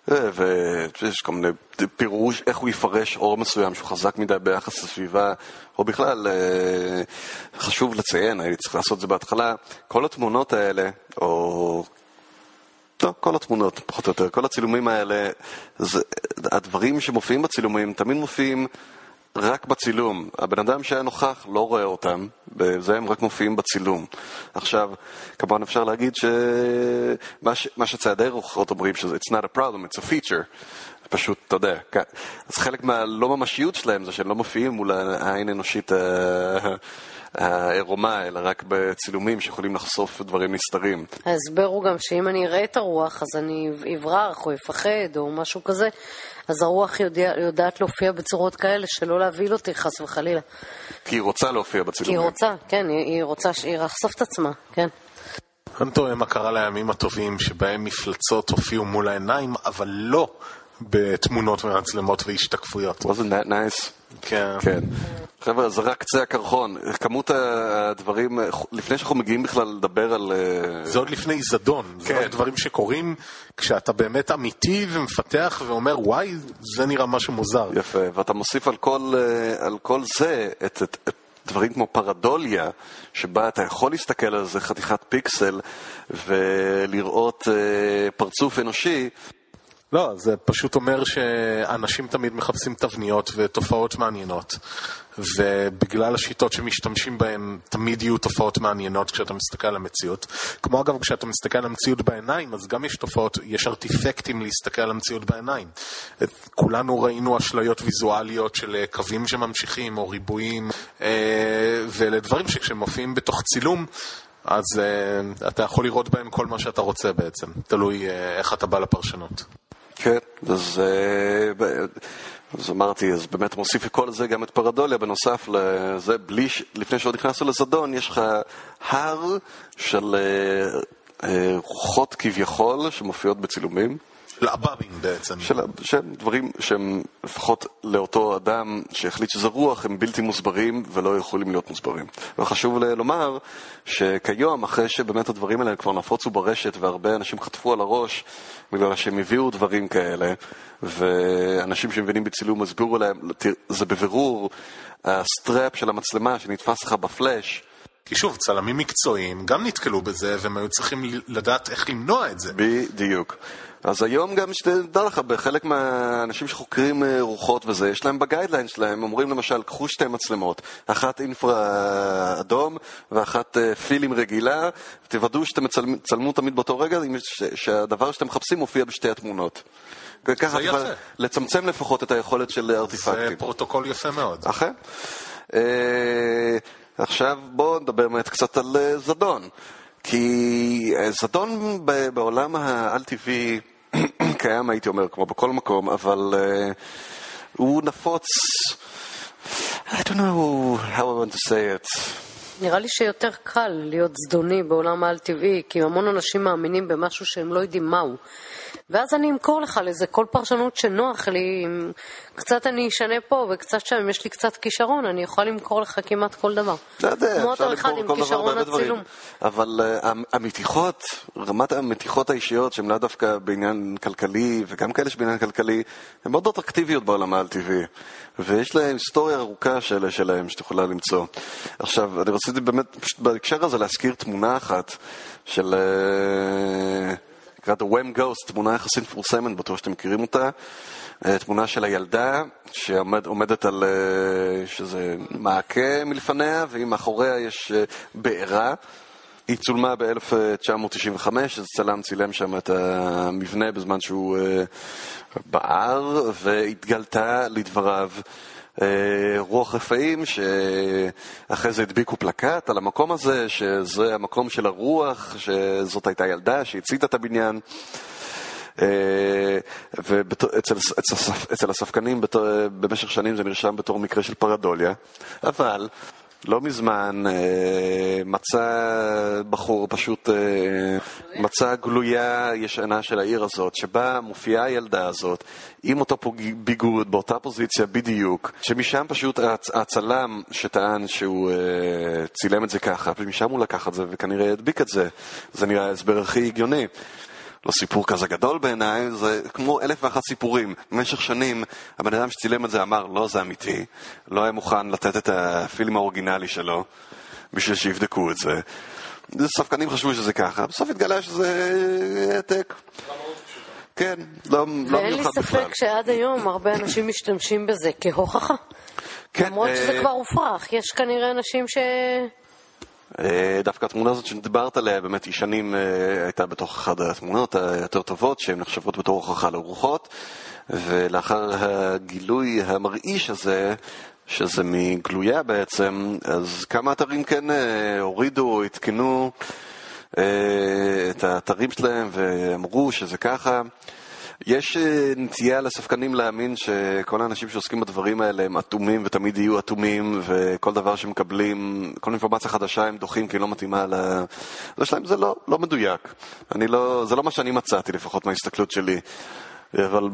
ויש כל מיני פירוש איך הוא יפרש אור מסוים שהוא חזק מדי ביחס לסביבה, או בכלל, אה, חשוב לציין, הייתי צריך לעשות את זה בהתחלה, כל התמונות האלה, או... לא, כל התמונות, פחות או יותר, כל הצילומים האלה, זה, הדברים שמופיעים בצילומים תמיד מופיעים רק בצילום. הבן אדם שהיה נוכח לא רואה אותם, וזה הם רק מופיעים בצילום. עכשיו, כמובן אפשר להגיד שמה ש... שצעדי רוחות אומרים שזה it's not a problem, it's a feature. פשוט, אתה יודע, כן. אז חלק מהלא ממשיות שלהם זה שהם לא מופיעים מול העין האנושית אה, העירומה, אלא רק בצילומים שיכולים לחשוף דברים נסתרים. ההסבר הוא גם שאם אני אראה את הרוח, אז אני אברח או אפחד או משהו כזה, אז הרוח יודע, יודעת להופיע בצורות כאלה שלא להבהיל אותי חס וחלילה. כי היא רוצה להופיע בצילומים. כי היא רוצה, כן, היא, היא רוצה שהיא לחשוף את עצמה, כן. אני טועה מה קרה לימים הטובים שבהם מפלצות הופיעו מול העיניים, אבל לא בתמונות ומצלמות והשתקפויות. wasn't that nice? כן. כן. חבר'ה, זה רק קצה הקרחון. כמות הדברים, לפני שאנחנו מגיעים בכלל לדבר על... אה, זה עוד לפני זדון. כן. זה עוד דברים שקורים כשאתה באמת אמיתי ומפתח ואומר, וואי, זה נראה משהו מוזר. יפה, ואתה מוסיף על כל, אה, על כל זה את, את, את דברים כמו פרדוליה, שבה אתה יכול להסתכל על זה חתיכת פיקסל ולראות אה, פרצוף אנושי. לא, זה פשוט אומר שאנשים תמיד מחפשים תבניות ותופעות מעניינות. ובגלל השיטות שמשתמשים בהן, תמיד יהיו תופעות מעניינות כשאתה מסתכל על המציאות. כמו אגב, כשאתה מסתכל על המציאות בעיניים, אז גם יש תופעות, יש ארטיפקטים להסתכל על המציאות בעיניים. כולנו ראינו אשליות ויזואליות של אה, קווים שממשיכים, או ריבועים, אה, ואלה דברים שכשהם מופיעים בתוך צילום, אז uh, אתה יכול לראות בהם כל מה שאתה רוצה בעצם, תלוי איך אתה בא לפרשנות. כן, אז אז אמרתי, אז באמת מוסיף לכל זה גם את פרדוליה, בנוסף לזה, בלי, לפני שעוד נכנסנו לזדון, יש לך הר של אה, אה, רוחות כביכול שמופיעות בצילומים. של עב"בים בעצם. של, של דברים שהם לפחות לאותו אדם שהחליט שזה רוח, הם בלתי מוסברים ולא יכולים להיות מוסברים. וחשוב לומר שכיום, אחרי שבאמת הדברים האלה כבר נפוצו ברשת והרבה אנשים חטפו על הראש בגלל שהם הביאו דברים כאלה, ואנשים שמבינים בצילום הסבירו להם, זה בבירור ה strap של המצלמה שנתפס לך בפלאש. כי שוב, צלמים מקצועיים גם נתקלו בזה, והם היו צריכים לדעת איך למנוע את זה. בדיוק. אז היום גם, שתדע לך, בחלק מהאנשים שחוקרים אה, רוחות וזה, יש להם ב guideline שלהם, אומרים למשל, קחו שתי מצלמות, אחת אינפרה אדום ואחת אה, פילם רגילה, תוודאו שאתם צלמו תמיד באותו רגע, שהדבר שאתם מחפשים מופיע בשתי התמונות. וככה לצמצם לפחות את היכולת של ארטיפקטים. זה פרוטוקול יפה מאוד. אכן. אה, עכשיו בואו נדבר באמת קצת על זדון. כי זדון בעולם העל-טבעי קיים, הייתי אומר, כמו בכל מקום, אבל אה, הוא נפוץ. I don't know how I want to say it. נראה לי שיותר קל להיות זדוני בעולם העל-טבעי, כי המון אנשים מאמינים במשהו שהם לא יודעים מהו. ואז אני אמכור לך לזה כל פרשנות שנוח לי, קצת אני אשנה פה וקצת שם, אם יש לי קצת כישרון, אני יכול למכור לך כמעט כל דבר. אתה יודע, אפשר למכור כל דבר בהרבה דברים. אבל uh, המתיחות, רמת המתיחות האישיות, שהן לאו דווקא בעניין כלכלי, וגם כאלה שבעניין כלכלי, הן מאוד אטרקטיביות בעולם העל-טבעי. ויש להם היסטוריה ארוכה של, שלהם שאת יכולה למצוא. עכשיו, אני רציתי באמת, פשוט בהקשר הזה להזכיר תמונה אחת של... Uh, נקרא The Wham Ghost, תמונה יחסית מפורסמת, בטוח שאתם מכירים אותה. אה, תמונה של הילדה שעומדת על אה, שזה מעקה מלפניה, והיא מאחוריה יש אה, בעירה. היא צולמה ב-1995, אז צלם צילם שם את המבנה בזמן שהוא בער, והתגלתה לדבריו רוח רפאים, שאחרי זה הדביקו פלקט על המקום הזה, שזה המקום של הרוח, שזאת הייתה ילדה שהציתה את הבניין. אה, ואצל הספקנים במשך שנים זה נרשם בתור מקרה של פרדוליה, אבל לא מזמן אה, מצא בחור, פשוט אה, מצא גלויה ישנה של העיר הזאת, שבה מופיעה הילדה הזאת עם אותו ביגוד, באותה פוזיציה בדיוק, שמשם פשוט הצלם שטען שהוא אה, צילם את זה ככה, ומשם הוא לקח את זה וכנראה הדביק את זה. זה נראה ההסבר הכי הגיוני. לא סיפור כזה גדול בעיניי, זה כמו אלף ואחת סיפורים. במשך שנים הבן אדם שצילם את זה אמר, לא, זה אמיתי, לא היה מוכן לתת את הפילם האורגינלי שלו בשביל שיבדקו את זה. ספקנים חשבו שזה ככה, בסוף התגלה שזה העתק. כן, לא, לא מיוחד בכלל. ואין לי ספק שעד היום הרבה אנשים משתמשים בזה כהוכחה. כן, למרות שזה אה, כבר הופרך, יש כנראה אנשים ש... אה, דווקא התמונה הזאת שדיברת עליה, באמת היא שנים אה, הייתה בתוך אחת התמונות היותר טובות, שהן נחשבות בתור הוכחה לרוחות, ולאחר הגילוי המרעיש הזה, שזה מגלויה בעצם, אז כמה אתרים כן אה, הורידו, עדכנו את האתרים שלהם ואמרו שזה ככה. יש אה, נטייה לספקנים להאמין שכל האנשים שעוסקים בדברים האלה הם אטומים ותמיד יהיו אטומים וכל דבר שמקבלים, כל אינפורמציה חדשה הם דוחים כי היא לא מתאימה ל... זה שלהם זה לא, לא מדויק. אני לא, זה לא מה שאני מצאתי לפחות מההסתכלות שלי. אבל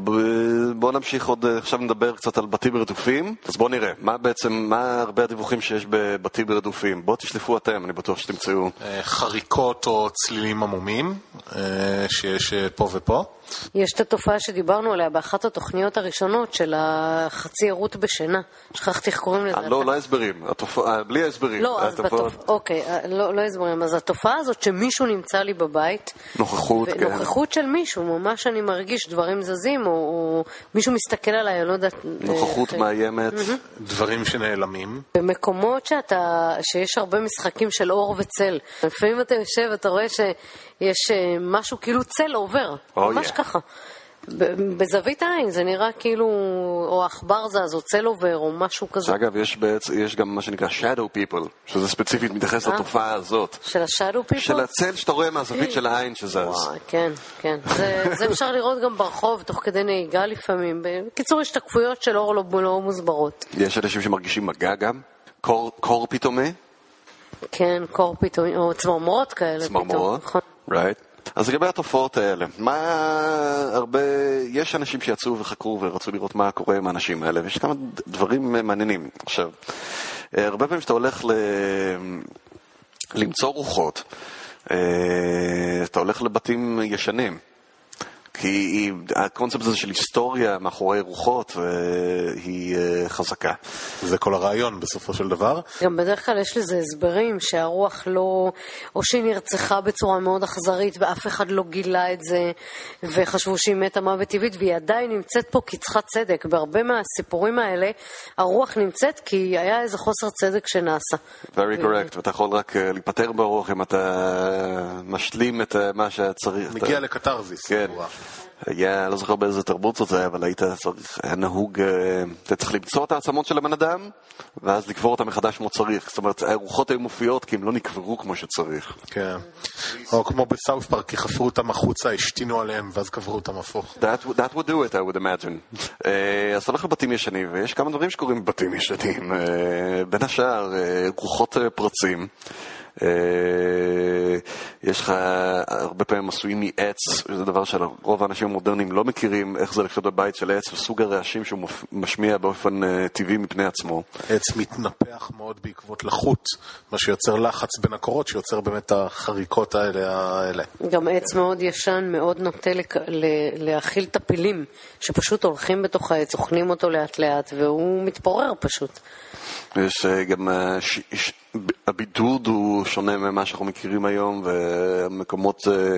בואו נמשיך עוד, עכשיו נדבר קצת על בתים רדופים. אז בואו נראה, מה בעצם, מה הרבה הדיווחים שיש בבתים רדופים? בואו תשלפו אתם, אני בטוח שתמצאו. חריקות או צלילים עמומים שיש פה ופה. יש את התופעה שדיברנו עליה באחת התוכניות הראשונות של החצי ערות בשינה. שכחתי איך קוראים לזה. לא, לא הסברים, בלי ההסברים. לא, אז בתופעה, אוקיי, לא, לא הסברים. אז התופעה הזאת שמישהו נמצא לי בבית. נוכחות, כן. נוכחות של מישהו, ממש אני מרגיש דברים זזים, או, מישהו מסתכל עליי, אני לא יודעת... נוכחות אה, מאיימת. דברים שנעלמים. במקומות שאתה, שיש הרבה משחקים של אור וצל. לפעמים אתה יושב, אתה רואה שיש אה, משהו, כאילו צל עובר. Oh, ממש yeah. ככה. בזווית העין זה נראה כאילו, או עכבר זז, או צל עובר, או משהו כזה. שאגב, יש, בעצ... יש גם מה שנקרא shadow people, שזה ספציפית מתייחס אה? לתופעה הזאת. של ה-shadow people? של הצל שאתה רואה מהזווית של העין שזז. וואי, כן, כן. זה, זה אפשר לראות גם ברחוב, תוך כדי נהיגה לפעמים. בקיצור, השתקפויות של אור לא, לא מוסברות. יש אנשים שמרגישים מגע גם? קור, קור פתאומי? כן, קור פתאומי, או צמרמורות כאלה פתאום. צמרמורות, נכון. Right. אז לגבי התופעות האלה, מה הרבה, יש אנשים שיצאו וחקרו ורצו לראות מה קורה עם האנשים האלה, ויש כמה דברים מעניינים. עכשיו, הרבה פעמים כשאתה הולך ל... למצוא רוחות, אה, אתה הולך לבתים ישנים. כי הקונספט הזה של היסטוריה מאחורי רוחות אה, היא אה, חזקה. זה כל הרעיון בסופו של דבר. גם בדרך כלל יש לזה הסברים שהרוח לא, או שהיא נרצחה בצורה מאוד אכזרית ואף אחד לא גילה את זה וחשבו שהיא מתה מוות טבעית והיא עדיין נמצאת פה כי צריכה צדק. בהרבה מהסיפורים האלה הרוח נמצאת כי היה איזה חוסר צדק שנעשה. Very correct, ואתה יכול רק אה, להיפטר ברוח אם אתה משלים את מה שצריך. מגיע. לקתרזיס. כן. היה, לא זוכר באיזה תרבות זאת היה, אבל היית צריך, היה נהוג, אה, אתה צריך למצוא את העצמות של הבן אדם, ואז לקבור אותם מחדש כמו צריך. זאת אומרת, הרוחות היו מופיעות כי הם לא נקברו כמו שצריך. כן. או כמו בסאוף פארק, כי חפרו אותם החוצה, השתינו עליהם, ואז קברו אותם הפוך. That, that would do it, I would imagine. Uh, אז אתה הולך לבתים ישנים, ויש כמה דברים שקורים בבתים ישנים. Uh, בין השאר, uh, רוחות פרצים. אה, יש לך הרבה פעמים עשויים מעץ, שזה דבר שרוב האנשים המודרניים לא מכירים, איך זה לחיות בבית של עץ וסוג הרעשים שהוא משמיע באופן אה, טבעי מפני עצמו. עץ מתנפח מאוד בעקבות לחות, מה שיוצר לחץ בין הקורות, שיוצר באמת את החריקות האלה. גם עץ מאוד ישן, מאוד נוטה להכיל טפילים, שפשוט הולכים בתוך העץ, אוכלים אותו לאט לאט, והוא מתפורר פשוט. יש אה, גם הבידוד הוא שונה ממה שאנחנו מכירים היום, ומקומות... אה,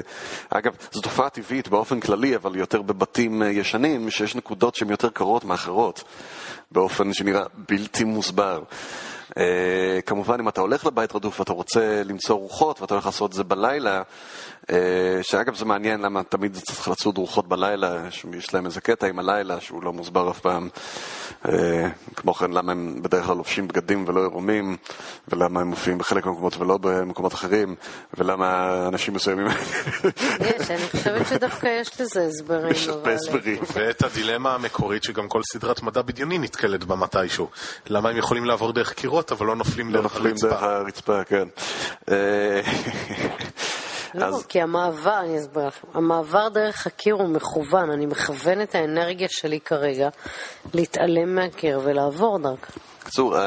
אגב, זו תופעה טבעית באופן כללי, אבל יותר בבתים אה, ישנים, שיש נקודות שהן יותר קרות מאחרות, באופן שנראה בלתי מוסבר. Uh, כמובן, אם אתה הולך לבית רדוף ואתה רוצה למצוא רוחות ואתה הולך לעשות את זה בלילה, uh, שאגב זה מעניין למה תמיד צריך לצוד רוחות בלילה, יש להם איזה קטע עם הלילה שהוא לא מוסבר אף פעם. Uh, כמו כן, למה הם בדרך כלל לובשים בגדים ולא עירומים, ולמה הם מופיעים בחלק מהמקומות ולא במקומות אחרים, ולמה אנשים מסוימים... יש, אני חושבת שדווקא יש לזה הסברים. יש הרבה הסברים. ואת הדילמה המקורית שגם כל סדרת מדע בדיוני נתקלת בה מתישהו. למה הם יכולים לעבור דרך קירות? לראות, אבל לא נופלים לא דרך נופלים דרך הרצפה, כן. אה, לא, כי המעבר, אני אסביר לכם, המעבר דרך הקיר הוא מכוון, אני מכוון את האנרגיה שלי כרגע להתעלם מהקיר ולעבור דרכה. בקיצור, אה,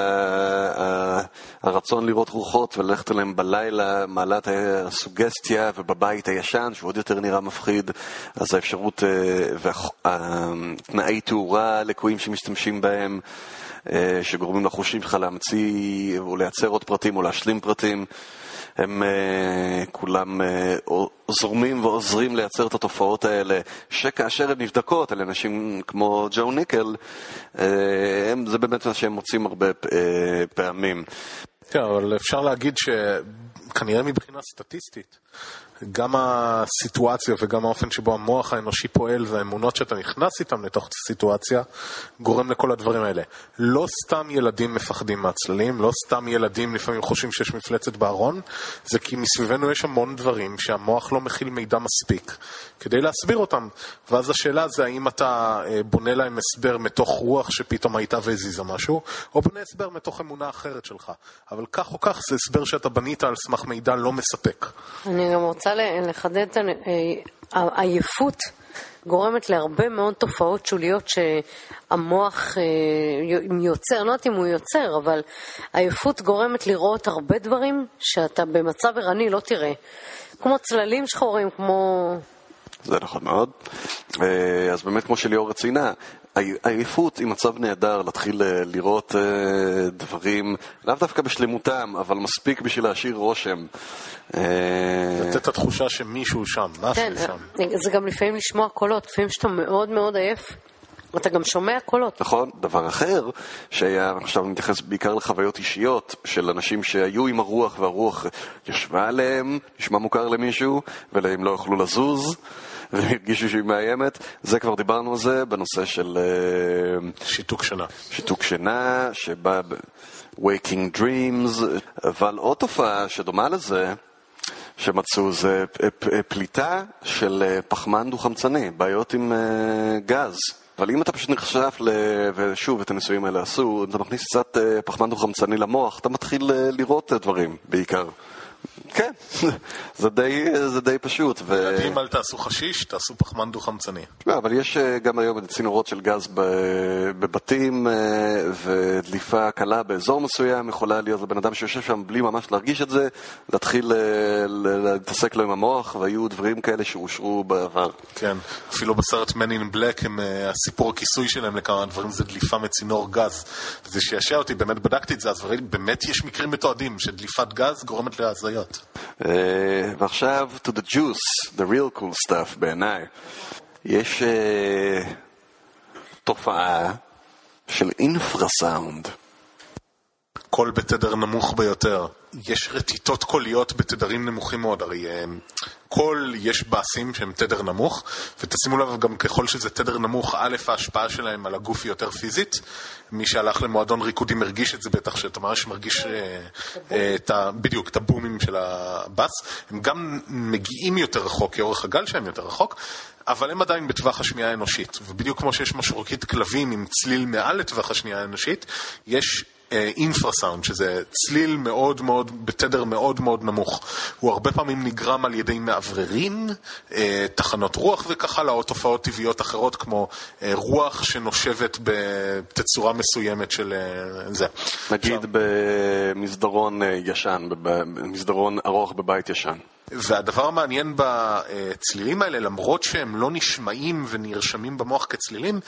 אה, הרצון לראות רוחות וללכת אליהם בלילה מעלה את הסוגסטיה, ובבית הישן, שהוא עוד יותר נראה מפחיד, אז האפשרות והתנאי תאורה לקויים שמשתמשים בהם אה, שגורמים לחושים שלך להמציא או לייצר עוד פרטים או להשלים פרטים. הם uh, כולם uh, זורמים ועוזרים לייצר את התופעות האלה, שכאשר הן נבדקות על אנשים כמו ג'ו ניקל, uh, הם, זה באמת מה שהם מוצאים הרבה uh, פעמים. כן, אבל אפשר להגיד שכנראה מבחינה סטטיסטית, גם הסיטואציה וגם האופן שבו המוח האנושי פועל והאמונות שאתה נכנס איתם לתוך הסיטואציה גורם לכל הדברים האלה. לא סתם ילדים מפחדים מהצללים, לא סתם ילדים לפעמים חושבים שיש מפלצת בארון, זה כי מסביבנו יש המון דברים שהמוח לא מכיל מידע מספיק כדי להסביר אותם. ואז השאלה זה האם אתה אה, בונה להם הסבר מתוך רוח שפתאום הייתה והזיזה משהו, או בונה הסבר מתוך אמונה אחרת שלך. אבל כך או כך זה הסבר שאתה בנית על סמך מידע לא מספק. אני גם רוצה לחדד את העייפות גורמת להרבה מאוד תופעות שוליות שהמוח אה, יוצר, לא יודעת אם הוא יוצר, אבל עייפות גורמת לראות הרבה דברים שאתה במצב ערני לא תראה. כמו צללים שחורים, כמו... זה נכון מאוד. אה, אז באמת, כמו שליאור ציינה, עייפות היא מצב נהדר להתחיל אה, לראות אה, דברים, לאו דווקא בשלמותם, אבל מספיק בשביל להשאיר רושם. לתת את התחושה שמישהו שם, משהו כן, שם. זה גם לפעמים לשמוע קולות, לפעמים שאתה מאוד מאוד עייף. אתה גם שומע קולות. נכון, דבר אחר, שהיה, עכשיו אני מתייחס בעיקר לחוויות אישיות של אנשים שהיו עם הרוח והרוח ישבה עליהם, נשמע מוכר למישהו, והם לא יכלו לזוז. והם הרגישו שהיא מאיימת, זה כבר דיברנו על זה בנושא של... אה, שיתוק שינה. שיתוק שינה, שבא ב... Waking Dreams, אבל עוד תופעה שדומה לזה, שמצאו זה פליטה של פחמן דו-חמצני, בעיות עם אה, גז. אבל אם אתה פשוט נחשף, ל... ושוב, את הניסויים האלה עשו, אתה מכניס קצת אה, פחמן דו-חמצני למוח, אתה מתחיל לראות דברים, בעיקר. כן, זה די, זה די פשוט. ו... אם אל תעשו חשיש, תעשו פחמן דו-חמצני. לא, אבל יש אה, גם היום צינורות של גז בבתים, אה, ודליפה קלה באזור מסוים יכולה להיות לבן אדם שיושב שם בלי ממש להרגיש את זה, להתחיל אה, להתעסק לו עם המוח, והיו דברים כאלה שאושרו בעבר. כן, אפילו בסרט Man in Black, הם, הסיפור הכיסוי שלהם לכמה דברים זה דליפה מצינור גז. וזה שישע אותי, באמת בדקתי את זה, אז באמת יש מקרים מתועדים שדליפת גז גורמת להזיה. חוויות. Uh, ועכשיו, to the juice, the real cool stuff בעיניי. יש אה, תופעה של infrasound. קול בתדר נמוך ביותר. יש רטיטות קוליות בתדרים נמוכים מאוד, הרי אה, קול יש באסים שהם תדר נמוך, ותשימו לב גם ככל שזה תדר נמוך, א', ההשפעה שלהם על הגוף היא יותר פיזית. מי שהלך למועדון ריקודים הרגיש את זה בטח, שאתה ממש מרגיש אה, אה, את ה, בדיוק, את הבומים של הבאס. הם גם מגיעים יותר רחוק, כי אורך הגל שלהם יותר רחוק, אבל הם עדיין בטווח השמיעה האנושית. ובדיוק כמו שיש משרוקית כלבים עם צליל מעל לטווח השמיעה האנושית, יש אינפרסאונד, שזה צליל מאוד מאוד, בתדר מאוד מאוד נמוך. הוא הרבה פעמים נגרם על ידי מאווררים, אה, תחנות רוח וכך הלאה, או תופעות טבעיות אחרות כמו אה, רוח שנושבת בתצורה מסוימת של אה, זה. נגיד במסדרון ישן, במסדרון ארוך בבית ישן. והדבר המעניין בצלילים האלה, למרות שהם לא נשמעים ונרשמים במוח כצלילים,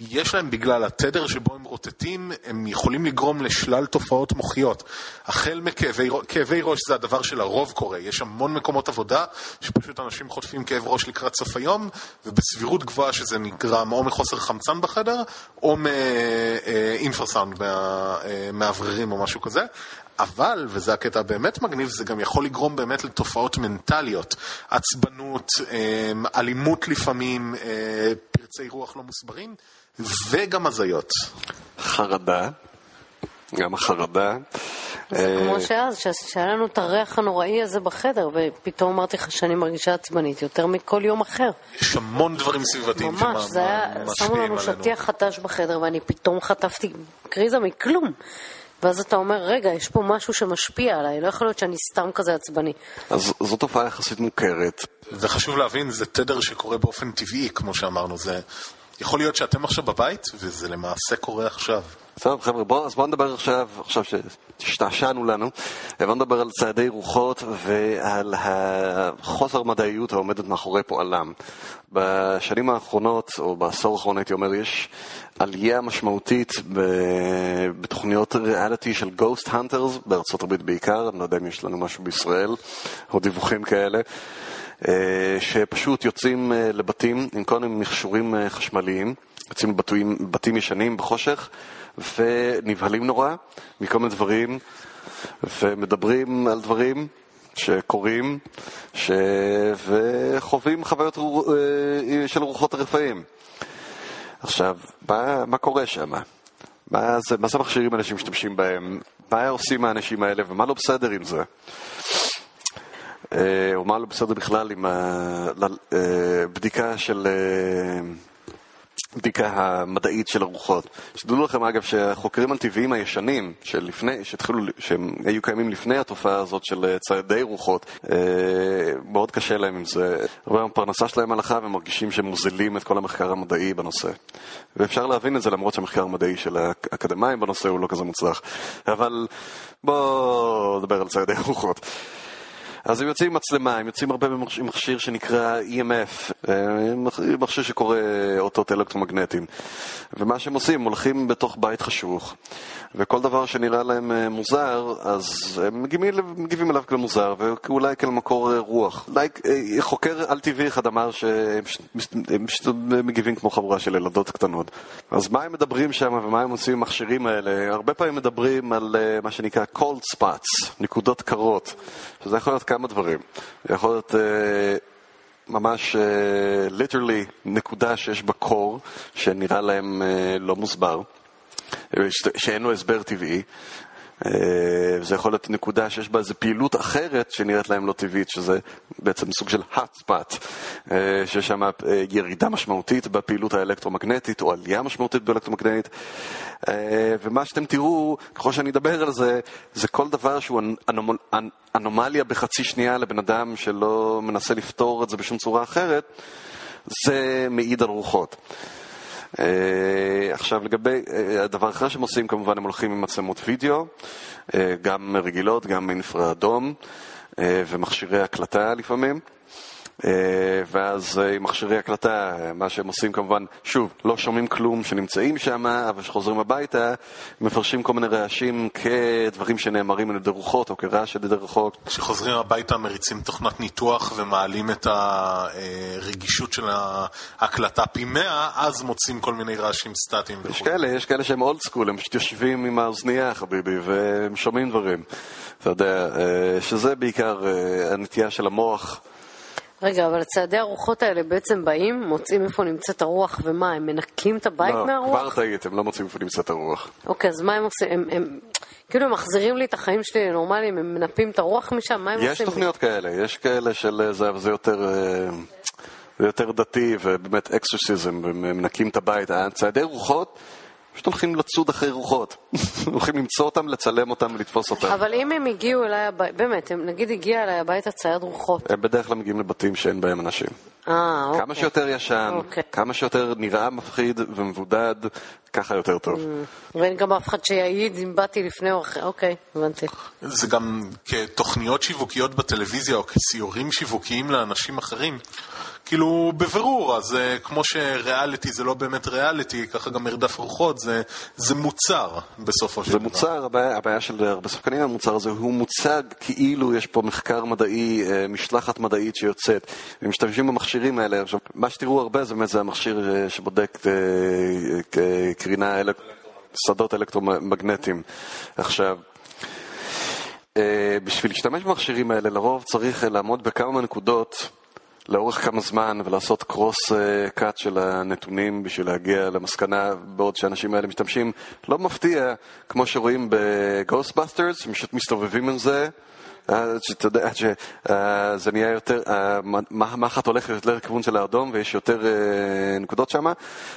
יש להם בגלל התדר שבו הם רוטטים, הם יכולים לגרום לשלל תופעות מוחיות. החל מכאבי ראש זה הדבר שלרוב קורה, יש המון מקומות עבודה שפשוט אנשים חוטפים כאב ראש לקראת סוף היום, ובסבירות גבוהה שזה נגרם או מחוסר חמצן בחדר, או מאינפרסאונד, מהמאווררים או משהו כזה. אבל, וזה הקטע הבאמת מגניב, זה גם יכול לגרום באמת לתופעות מנטליות. עצבנות, אמ, אלימות לפעמים, אה, פרצי רוח לא מוסברים, וגם הזיות. חרדה, גם החרדה. זה אה, כמו שאז, שהיה לנו את הריח הנוראי הזה בחדר, ופתאום אמרתי לך שאני מרגישה עצבנית יותר מכל יום אחר. יש המון דברים סביבתיים שמשפיעים עלינו. ממש, זה היה, שמו לנו שטיח חטש בחדר, ואני פתאום חטפתי קריזה מכלום. ואז אתה אומר, רגע, יש פה משהו שמשפיע עליי, לא יכול להיות שאני סתם כזה עצבני. אז זו תופעה יחסית מוכרת. זה חשוב להבין, זה תדר שקורה באופן טבעי, כמו שאמרנו. זה יכול להיות שאתם עכשיו בבית, וזה למעשה קורה עכשיו. טוב, חבר'ה, בוא, אז בואו נדבר עכשיו, עכשיו שהשתעשענו לנו, בואו נדבר על צעדי רוחות ועל החוסר מדעיות העומדת מאחורי פועלם. בשנים האחרונות, או בעשור האחרון הייתי אומר, יש עלייה משמעותית בתוכניות ריאליטי של Ghost Hunters, בארצות הברית בעיקר, אני לא יודע אם יש לנו משהו בישראל, או דיווחים כאלה. אה, שפשוט יוצאים אה, לבתים עם כל מיני מכשורים אה, חשמליים, יוצאים לבתים בתים ישנים בחושך, ונבהלים נורא מכל מיני דברים, ומדברים על דברים שקורים, ש... וחווים חוויות של רוחות הרפאים. עכשיו, מה, מה קורה שם? מה זה, מה זה מכשירים אנשים משתמשים בהם? מה עושים האנשים האלה ומה לא בסדר עם זה? אה, או מה לא בסדר בכלל עם הבדיקה של בדיקה המדעית של הרוחות. שתדעו לכם אגב שהחוקרים הטבעיים הישנים, שלפני, שהתחילו, שהם היו קיימים לפני התופעה הזאת של ציידי רוחות, אה, מאוד קשה להם עם זה. הרבה מהפרנסה שלהם הלכה והם מרגישים שהם מוזילים את כל המחקר המדעי בנושא. ואפשר להבין את זה למרות שהמחקר המדעי של האקדמאים בנושא הוא לא כזה מוצלח. אבל בואו נדבר על ציידי רוחות. אז הם יוצאים עם מצלמה, הם יוצאים הרבה עם מכשיר שנקרא EMF, אה, מכשיר שקורא אותות אלקטרומגנטיים. ומה שהם עושים, הם הולכים בתוך בית חשוך, וכל דבר שנראה להם אה, מוזר, אז הם מגיבים, מגיבים אליו כאל מוזר, ואולי כאל מקור אה, רוח. אולי חוקר על-טבעי אחד אמר שהם פשוט מגיבים כמו חבורה של ילדות קטנות. אז מה הם מדברים שם ומה הם עושים עם המכשירים האלה? הרבה פעמים מדברים על מה שנקרא cold spots, נקודות קרות, שזה יכול להיות כמה דברים. יכול להיות... ממש ליטרלי uh, נקודה שיש בה קור שנראה להם uh, לא מוסבר, שאין לו הסבר טבעי. אה, זה יכול להיות נקודה שיש בה איזו פעילות אחרת שנראית להם לא טבעית, שזה בעצם סוג של hot spot, אה, שיש שם אה, ירידה משמעותית בפעילות האלקטרומגנטית או עלייה משמעותית באלקטרומגנטית. ומה שאתם תראו, ככל שאני אדבר על זה, זה כל דבר שהוא אנומליה בחצי שנייה לבן אדם שלא מנסה לפתור את זה בשום צורה אחרת, זה מעיד על רוחות. Uh, עכשיו לגבי uh, הדבר האחר שהם עושים כמובן הם הולכים עם מצלמות וידאו, uh, גם רגילות, גם אינפרה אדום ומכשירי הקלטה לפעמים. אה, ואז אה, עם מכשירי הקלטה, מה שהם עושים כמובן, שוב, לא שומעים כלום שנמצאים שם, אבל כשחוזרים הביתה, מפרשים כל מיני רעשים כדברים שנאמרים על ידי רוחות או כרעש על ידי רוחות. כשחוזרים הביתה מריצים תוכנת ניתוח ומעלים את הרגישות של ההקלטה פי 100, אז מוצאים כל מיני רעשים סטטיים. יש כאלה, יש כאלה שהם אולד סקול, הם פשוט יושבים עם האוזנייה, חביבי, והם שומעים דברים. אתה יודע, אה, שזה בעיקר הנטייה של המוח. רגע, אבל צעדי הרוחות האלה בעצם באים, מוצאים איפה נמצאת הרוח, ומה, הם מנקים את הבית לא, מהרוח? לא, כבר טעית, הם לא מוצאים איפה נמצאת הרוח. אוקיי, אז מה הם עושים? הם, הם כאילו הם מחזירים לי את החיים שלי לנורמליים, הם מנפים את הרוח משם? מה הם יש עושים? יש תוכניות לי? כאלה, יש כאלה של זה, אבל זה יותר... אה, זה יותר דתי ובאמת אקסוסיזם, ומנקים את הבית. צעדי רוחות פשוט הולכים לצוד אחרי רוחות. הולכים למצוא אותם, לצלם אותם ולתפוס אותם. אבל אם הם הגיעו אליי הביתה, באמת, הם נגיד הגיע אליי הביתה צייד רוחות. הם בדרך כלל מגיעים לבתים שאין בהם אנשים. אה, אוקיי. כמה שיותר ישן, אוקיי. כמה שיותר נראה מפחיד ומבודד, ככה יותר טוב. Mm. ואין גם אף אחד שיעיד אם באתי לפני או אחרי, אוקיי, הבנתי. זה גם כתוכניות שיווקיות בטלוויזיה או כסיורים שיווקיים לאנשים אחרים. כאילו, בבירור, אז אה, כמו שריאליטי זה לא באמת ריאליטי, ככה גם מרדף רוחות, זה, זה מוצר בסופו של דבר. זה מוצר, הבעיה, הבעיה של הרבה שחקנים המוצר הזה הוא מוצג כאילו יש פה מחקר מדעי, אה, משלחת מדעית שיוצאת, הם משתמשים במכשירים האלה. עכשיו, מה שתראו הרבה זה באמת זה המכשיר אה, שבודק קרינה, אלק... שדות אלקטרומגנטיים. עכשיו, בשביל להשתמש במכשירים האלה לרוב צריך לעמוד בכמה נקודות לאורך כמה זמן ולעשות קרוס קאט של הנתונים בשביל להגיע למסקנה בעוד שהאנשים האלה משתמשים. לא מפתיע, כמו שרואים ב-Ghostbusters, הם פשוט מסתובבים עם זה. שאתה יודע שזה נהיה יותר, מחט הולך יותר לכיוון של האדום ויש יותר נקודות שם.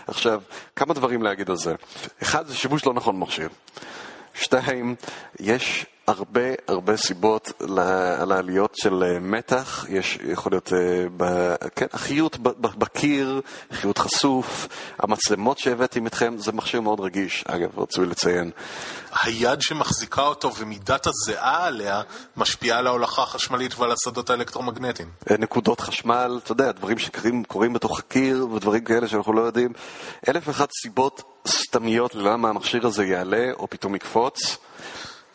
עכשיו, כמה דברים להגיד על זה. אחד, זה שימוש לא נכון במכשיר. שתיים, יש הרבה הרבה סיבות לעליות של אה, מתח, יש יכול להיות, אה, כן, החיות בקיר, חיות חשוף, המצלמות שהבאתי איתכם, זה מכשיר מאוד רגיש, אגב, רצוי לציין. היד שמחזיקה אותו ומידת הזיעה עליה משפיעה על ההולכה החשמלית ועל השדות האלקטרומגנטיים. אה, נקודות חשמל, אתה יודע, דברים שקורים בתוך הקיר ודברים כאלה שאנחנו לא יודעים. אלף ואחת סיבות סתמיות ללמה המכשיר הזה יעלה או פתאום יקפוץ.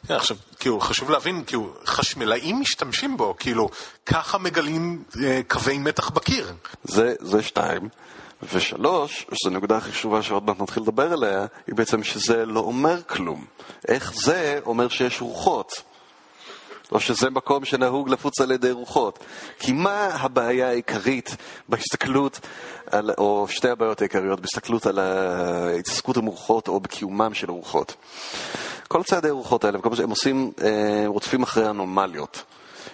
כן, עכשיו, כאילו, חשוב להבין, כאילו, חשמלאים משתמשים בו, כאילו, ככה מגלים אה, קווי מתח בקיר. זה, זה שתיים. ושלוש, שזו נקודה הכי חשובה שעוד מעט נתחיל לדבר עליה, היא בעצם שזה לא אומר כלום. איך זה אומר שיש רוחות? או שזה מקום שנהוג לפוץ על ידי רוחות. כי מה הבעיה העיקרית בהסתכלות, על, או שתי הבעיות העיקריות בהסתכלות על ההתעסקות עם רוחות או בקיומם של רוחות? כל צעדי הרוחות האלה, וכל מה שהם עושים, אה, הם רודפים אחרי אנומליות.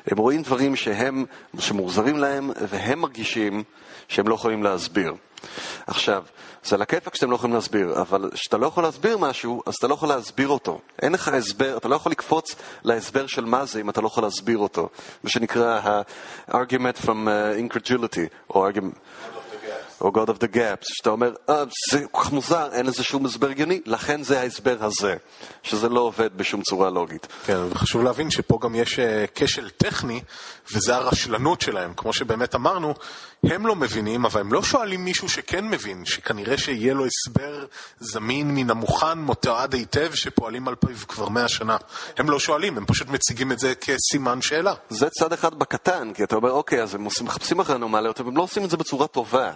הם רואים דברים שהם, שמוחזרים להם, והם מרגישים שהם לא יכולים להסביר. עכשיו, זה על הכיפאק שאתם לא יכולים להסביר, אבל כשאתה לא יכול להסביר משהו, אז אתה לא יכול להסביר אותו. אין לך הסבר, אתה לא יכול לקפוץ להסבר של מה זה אם אתה לא יכול להסביר אותו. מה שנקרא ה-argument from uh, incredulity, או argument... God of the Gaps, שאתה אומר, אה, זה כל כך מוזר, אין לזה שום הסבר הגיוני, לכן זה ההסבר הזה, שזה לא עובד בשום צורה לוגית. כן, וחשוב להבין שפה גם יש אה, כשל טכני, וזה הרשלנות שלהם. כמו שבאמת אמרנו, הם לא מבינים, אבל הם לא שואלים מישהו שכן מבין, שכנראה שיהיה לו הסבר זמין מן המוכן, מותעד היטב, שפועלים על פיו כבר מאה שנה. הם לא שואלים, הם פשוט מציגים את זה כסימן שאלה. זה צד אחד בקטן, כי אתה אומר, אוקיי, אז הם מחפשים אחרי אנומליות, אבל הם לא עושים את זה בצורה טובה.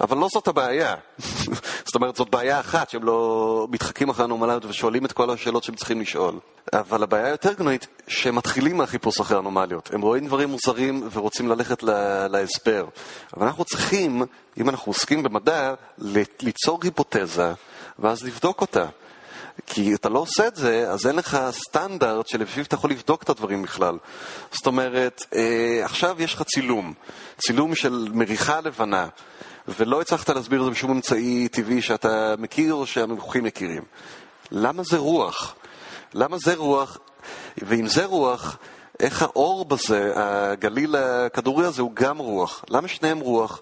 אבל לא זאת הבעיה. זאת אומרת, זאת בעיה אחת, שהם לא מתחקים אחרי אנומליות ושואלים את כל השאלות שהם צריכים לשאול. אבל הבעיה היותר גנועית, שהם מתחילים מהחיפוש אחרי אנומליות. הם רואים דברים מוזרים ורוצים ללכת להסבר. אבל אנחנו צריכים, אם אנחנו עוסקים במדע, ליצור היפותזה, ואז לבדוק אותה. כי אתה לא עושה את זה, אז אין לך סטנדרט שלפיו אתה יכול לבדוק את הדברים בכלל. זאת אומרת, אה, עכשיו יש לך צילום, צילום של מריחה לבנה. ולא הצלחת להסביר את זה בשום אמצעי טבעי שאתה מכיר או שהמומחים מכירים. למה זה רוח? למה זה רוח? ואם זה רוח, איך האור בזה, הגליל הכדורי הזה הוא גם רוח? למה שניהם רוח?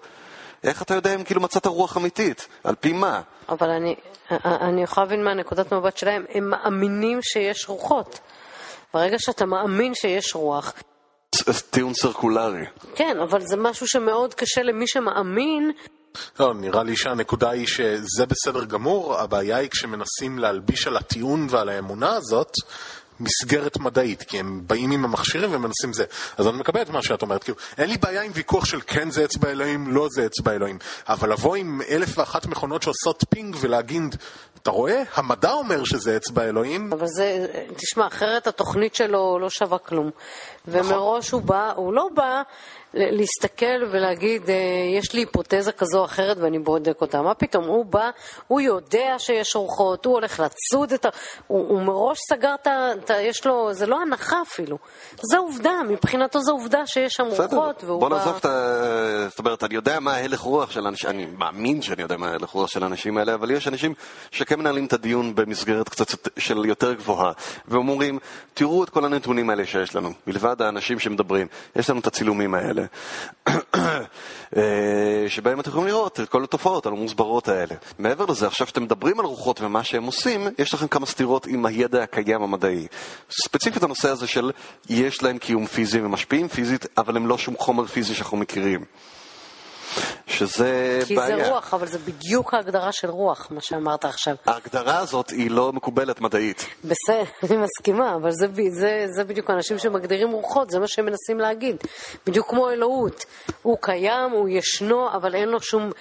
איך אתה יודע אם כאילו מצאת רוח אמיתית? על פי מה? אבל אני, אני יכולה להבין מהנקודת מבט שלהם, הם מאמינים שיש רוחות. ברגע שאתה מאמין שיש רוח... טיעון סרקולרי. כן, אבל זה משהו שמאוד קשה למי שמאמין לא, נראה לי שהנקודה היא שזה בסדר גמור, הבעיה היא כשמנסים להלביש על הטיעון ועל האמונה הזאת מסגרת מדעית, כי הם באים עם המכשירים ומנסים זה. אז אני מקבל את מה שאת אומרת, כאילו, אין לי בעיה עם ויכוח של כן זה אצבע אלוהים, לא זה אצבע אלוהים, אבל לבוא עם אלף ואחת מכונות שעושות פינג ולהגיד, אתה רואה? המדע אומר שזה אצבע אלוהים. אבל זה, תשמע, אחרת התוכנית שלו לא שווה כלום. ומראש הוא בא, הוא לא בא להסתכל ולהגיד, אה, יש לי היפותזה כזו או אחרת ואני בודק אותה. מה פתאום? הוא בא, הוא יודע שיש רוחות, הוא הולך לצוד את ה... הוא, הוא מראש סגר את ה... יש לו... זה לא הנחה אפילו. זה עובדה, מבחינתו זו עובדה שיש שם רוחות. והוא בוא בא... נעזוב את ה... זאת אומרת, אני יודע מה ההלך רוח של אנשים, אני מאמין שאני יודע מה ההלך רוח של האנשים האלה, אבל יש אנשים שכן מנהלים את הדיון במסגרת קצת של יותר גבוהה, ואומרים, תראו את כל הנתונים האלה שיש לנו, מלבד האנשים שמדברים. יש לנו את הצילומים האלה. אה, שבהם אתם יכולים לראות את כל התופעות המוסברות האלה. מעבר לזה, עכשיו שאתם מדברים על רוחות ומה שהם עושים, יש לכם כמה סתירות עם הידע הקיים המדעי. ספציפית הנושא הזה של יש להם קיום פיזי ומשפיעים פיזית, אבל הם לא שום חומר פיזי שאנחנו מכירים. שזה כי בעיה. כי זה רוח, אבל זה בדיוק ההגדרה של רוח, מה שאמרת עכשיו. ההגדרה הזאת היא לא מקובלת מדעית. בסדר, אני מסכימה, אבל זה, זה, זה בדיוק אנשים שמגדירים רוחות, זה מה שהם מנסים להגיד. בדיוק כמו אלוהות. הוא קיים, הוא ישנו, אבל אין לו שום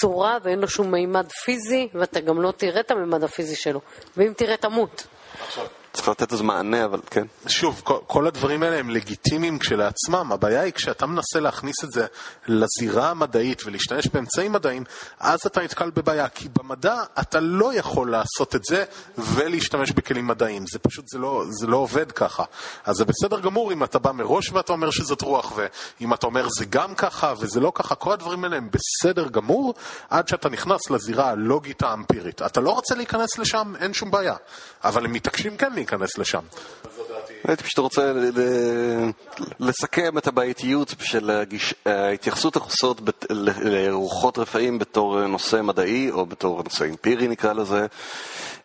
צורה ואין לו שום מימד פיזי, ואתה גם לא תראה את המימד הפיזי שלו. ואם תראה, תמות. עכשיו. צריך לתת איזה מענה, אבל כן. שוב, כל, כל הדברים האלה הם לגיטימיים כשלעצמם. הבעיה היא כשאתה מנסה להכניס את זה לזירה המדעית ולהשתמש באמצעים מדעיים, אז אתה נתקל בבעיה. כי במדע אתה לא יכול לעשות את זה ולהשתמש בכלים מדעיים. זה פשוט, זה לא, זה לא עובד ככה. אז זה בסדר גמור אם אתה בא מראש ואתה אומר שזאת רוח, ואם אתה אומר זה גם ככה וזה לא ככה, כל הדברים האלה הם בסדר גמור, עד שאתה נכנס לזירה הלוגית האמפירית. אתה לא רוצה להיכנס לשם, אין שום בעיה. אבל הם מתעקשים כן להיכנס לשם. הייתי פשוט רוצה לסכם את הבעייתיות של ההתייחסות החוסות לרוחות רפאים בתור נושא מדעי, או בתור נושא אמפירי נקרא לזה.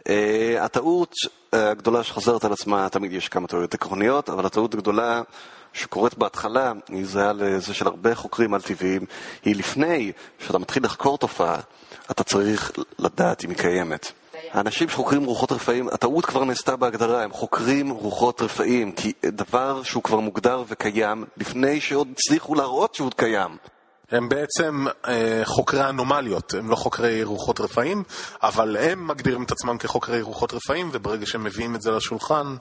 אה, הטעות הגדולה שחוזרת על עצמה, תמיד יש כמה טעויות עקרוניות, אבל הטעות הגדולה שקורית בהתחלה, היא זהה לזה של הרבה חוקרים על טבעיים, היא לפני שאתה מתחיל לחקור תופעה, אתה צריך לדעת אם היא קיימת. האנשים שחוקרים רוחות רפאים, הטעות כבר נעשתה בהגדרה, הם חוקרים רוחות רפאים, כי דבר שהוא כבר מוגדר וקיים, לפני שעוד הצליחו להראות שהוא קיים. הם בעצם אה, חוקרי אנומליות, הם לא חוקרי רוחות רפאים, אבל הם מגדירים את עצמם כחוקרי רוחות רפאים, וברגע שהם מביאים את זה לשולחן,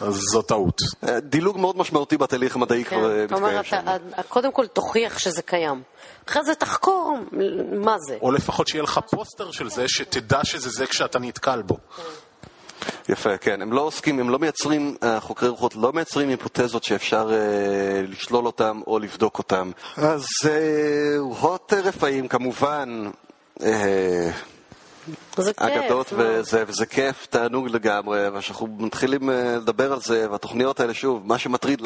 אז זו טעות. אה, דילוג מאוד משמעותי בתהליך המדעי כן, כבר אה, מתקיים שם. אתה, קודם כל תוכיח שזה קיים. אחרי זה תחקור מה זה. או לפחות שיהיה לך פוסטר של זה, שתדע שזה זה כשאתה נתקל בו. יפה, כן. הם לא עוסקים, הם לא מייצרים, אה, חוקרי רוחות לא מייצרים היפותזות שאפשר אה, לשלול אותם או לבדוק אותם. אז אה, רוחות רפאים כמובן אה. אגדות מה? וזה, וזה כיף, תענוג לגמרי, וכשאנחנו מתחילים אה, לדבר על זה, והתוכניות האלה, שוב, מה שמטריד,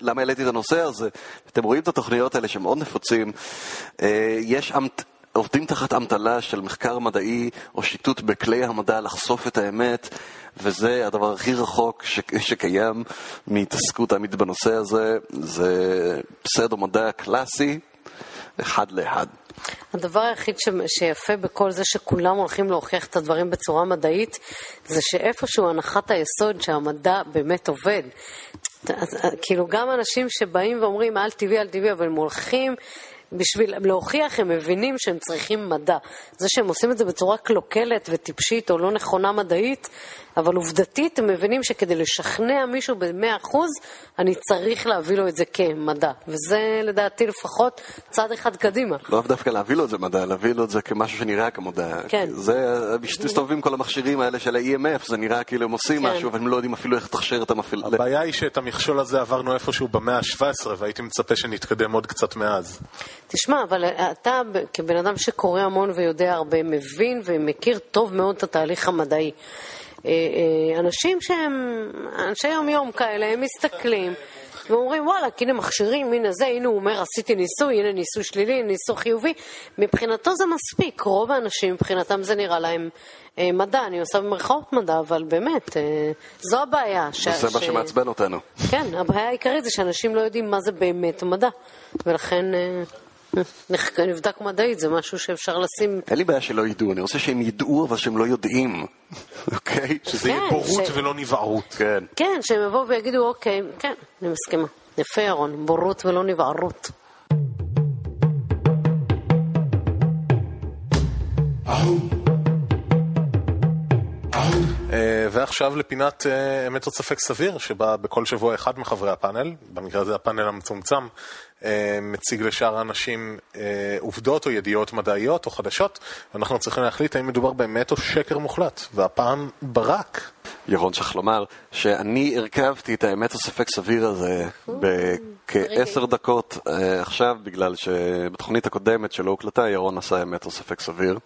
למה, העליתי את הנושא הזה, אתם רואים את התוכניות האלה שמאוד נפוצים, אה, יש אמת... עובדים תחת אמתלה של מחקר מדעי או שיטוט בכלי המדע לחשוף את האמת, וזה הדבר הכי רחוק ש... שקיים מהתעסקות אמיתית בנושא הזה, זה פסדו מדע קלאסי, אחד לאחד. הדבר היחיד ש... שיפה בכל זה שכולם הולכים להוכיח את הדברים בצורה מדעית, זה שאיפשהו הנחת היסוד שהמדע באמת עובד. אז, כאילו גם אנשים שבאים ואומרים על טבעי, על טבעי, אבל הם הולכים בשביל להוכיח, הם מבינים שהם צריכים מדע. זה שהם עושים את זה בצורה קלוקלת וטיפשית או לא נכונה מדעית, אבל עובדתית הם מבינים שכדי לשכנע מישהו במאה אחוז, אני צריך להביא לו את זה כמדע. וזה לדעתי לפחות צעד אחד קדימה. לאו דווקא להביא לו את זה מדע, להביא לו את זה כמשהו שנראה כמדע. כן. זה, מסתובבים כל המכשירים האלה של ה-EMF, זה נראה כאילו הם עושים כן. משהו, אבל הם לא יודעים אפילו איך לתכשיר את המפעיל. הבעיה היא שאת המכשול הזה עברנו איפשהו במאה ה-17, והייתי מצפה שנתקדם עוד קצת מאז. תשמע, אבל אתה כבן אדם שקורא המון ויודע הרבה, מבין ומכיר טוב מאוד את התהליך המדעי. אה, אה, אנשים שהם אנשי יום-יום כאלה, הם מסתכלים ואומרים, וואלה, הנה מכשירים, הנה זה, הנה הוא אומר, עשיתי ניסוי, הנה ניסוי שלילי, ניסוי חיובי. מבחינתו זה מספיק, רוב האנשים, מבחינתם זה נראה להם אה, מדע, אני עושה במרכאות מדע, אבל באמת, אה, זו הבעיה. ש- זה מה ש- שמעצבן אותנו. כן, הבעיה העיקרית זה שאנשים לא יודעים מה זה באמת מדע, ולכן אה, נבדק מדעית, זה משהו שאפשר לשים... אין לי בעיה שלא ידעו, אני רוצה שהם ידעו אבל שהם לא יודעים, אוקיי? שזה יהיה כן, בורות ולא נבערות. כן. כן, שהם יבואו ויגידו, אוקיי, כן, אני מסכימה. יפה, ירון, בורות ולא נבערות. אה, ועכשיו לפינת אה, אמת או ספק סביר, שבה בכל שבוע אחד מחברי הפאנל, במקרה הזה הפאנל המצומצם, אה, מציג לשאר האנשים אה, עובדות או ידיעות מדעיות או חדשות, ואנחנו צריכים להחליט האם מדובר באמת או שקר מוחלט, והפעם ברק. ירון צריך לומר שאני הרכבתי את האמת או ספק סביר הזה בכעשר דקות אה, עכשיו, בגלל שבתוכנית הקודמת שלא הוקלטה, ירון עשה אמת או ספק סביר.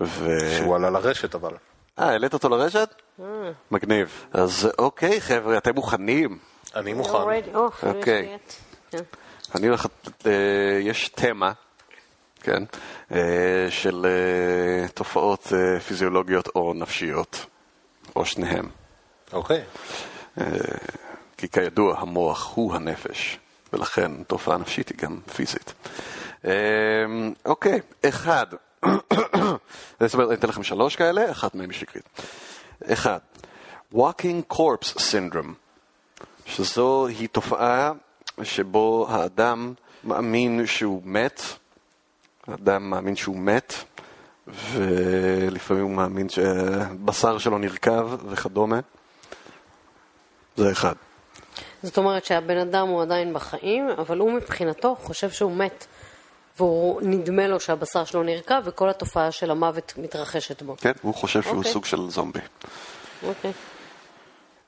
ו... שהוא עלה לרשת אבל. אה, העלית אותו לרשת? מגניב. אז אוקיי, חבר'ה, אתם מוכנים? אני מוכן. יש אוקיי. אני הולך... אה, יש תמה, כן, אה, של אה, תופעות אה, פיזיולוגיות או נפשיות, או שניהם. אוקיי. אה, כי כידוע, המוח הוא הנפש, ולכן תופעה נפשית היא גם פיזית. אה, אוקיי, אחד, אני אתן לכם שלוש כאלה, אחת מהן היא שקרית. אחד, walking corpse syndrome, שזו היא תופעה שבו האדם מאמין שהוא מת, האדם מאמין שהוא מת, ולפעמים הוא מאמין שבשר שלו נרקב וכדומה. זה אחד. זאת אומרת שהבן אדם הוא עדיין בחיים, אבל הוא מבחינתו חושב שהוא מת. והוא נדמה לו שהבשר שלו נרקב, וכל התופעה של המוות מתרחשת בו. כן, הוא חושב שהוא אוקיי. סוג של זומבי. אוקיי.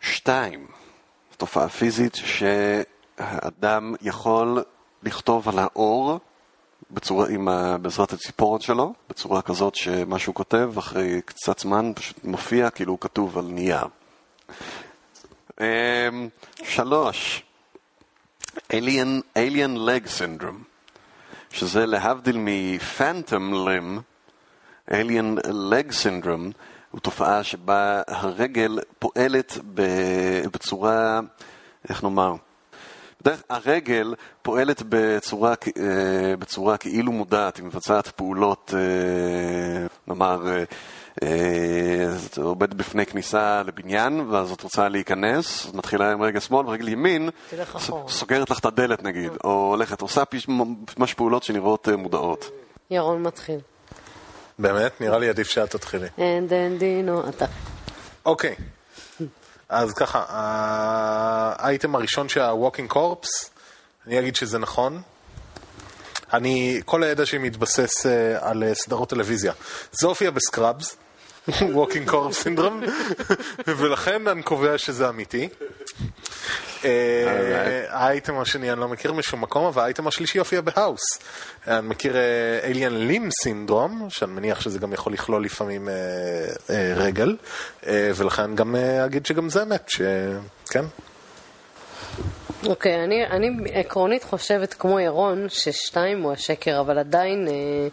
שתיים, תופעה פיזית שהאדם יכול לכתוב על האור בצורה, עם ה, בעזרת הציפורת שלו, בצורה כזאת שמה שהוא כותב אחרי קצת זמן פשוט מופיע כאילו הוא כתוב על נייר. אמ, שלוש, Alien, Alien Leg Syndrome, שזה להבדיל מפנטום לים, Alien Leg Syndrome הוא תופעה שבה הרגל פועלת בצורה, איך נאמר, בדרך הרגל פועלת בצורה, אה, בצורה כאילו מודעת, היא מבצעת פעולות, אה, נאמר, אה, אה, את עומדת בפני כניסה לבניין, ואז את רוצה להיכנס, אז מתחילה עם רגל שמאל ורגל ימין. סוגרת לך את הדלת נגיד, או הולכת, עושה ממש פעולות שנראות אה, מודעות. ירון מתחיל. באמת? נראה לי עדיף שאת תתחילי. אין דן דינו, אתה. אוקיי. אז ככה, האייטם הראשון שה-Walking Corpse, אני אגיד שזה נכון. אני, כל הידע שלי מתבסס אה, על אה, סדרות טלוויזיה. זה הופיע בסקראבס, Walking Corpse Syndrome, ולכן אני קובע שזה אמיתי. אה, האייטם השני אני לא מכיר משום מקום, אבל האייטם השלישי יופיע בהאוס. אני מכיר אליאן לים סינדרום, שאני מניח שזה גם יכול לכלול לפעמים רגל, ולכן גם אגיד שגם זה אמת, שכן. אוקיי, okay, אני, אני עקרונית חושבת כמו ירון ששתיים הוא השקר, אבל עדיין... אה, אה,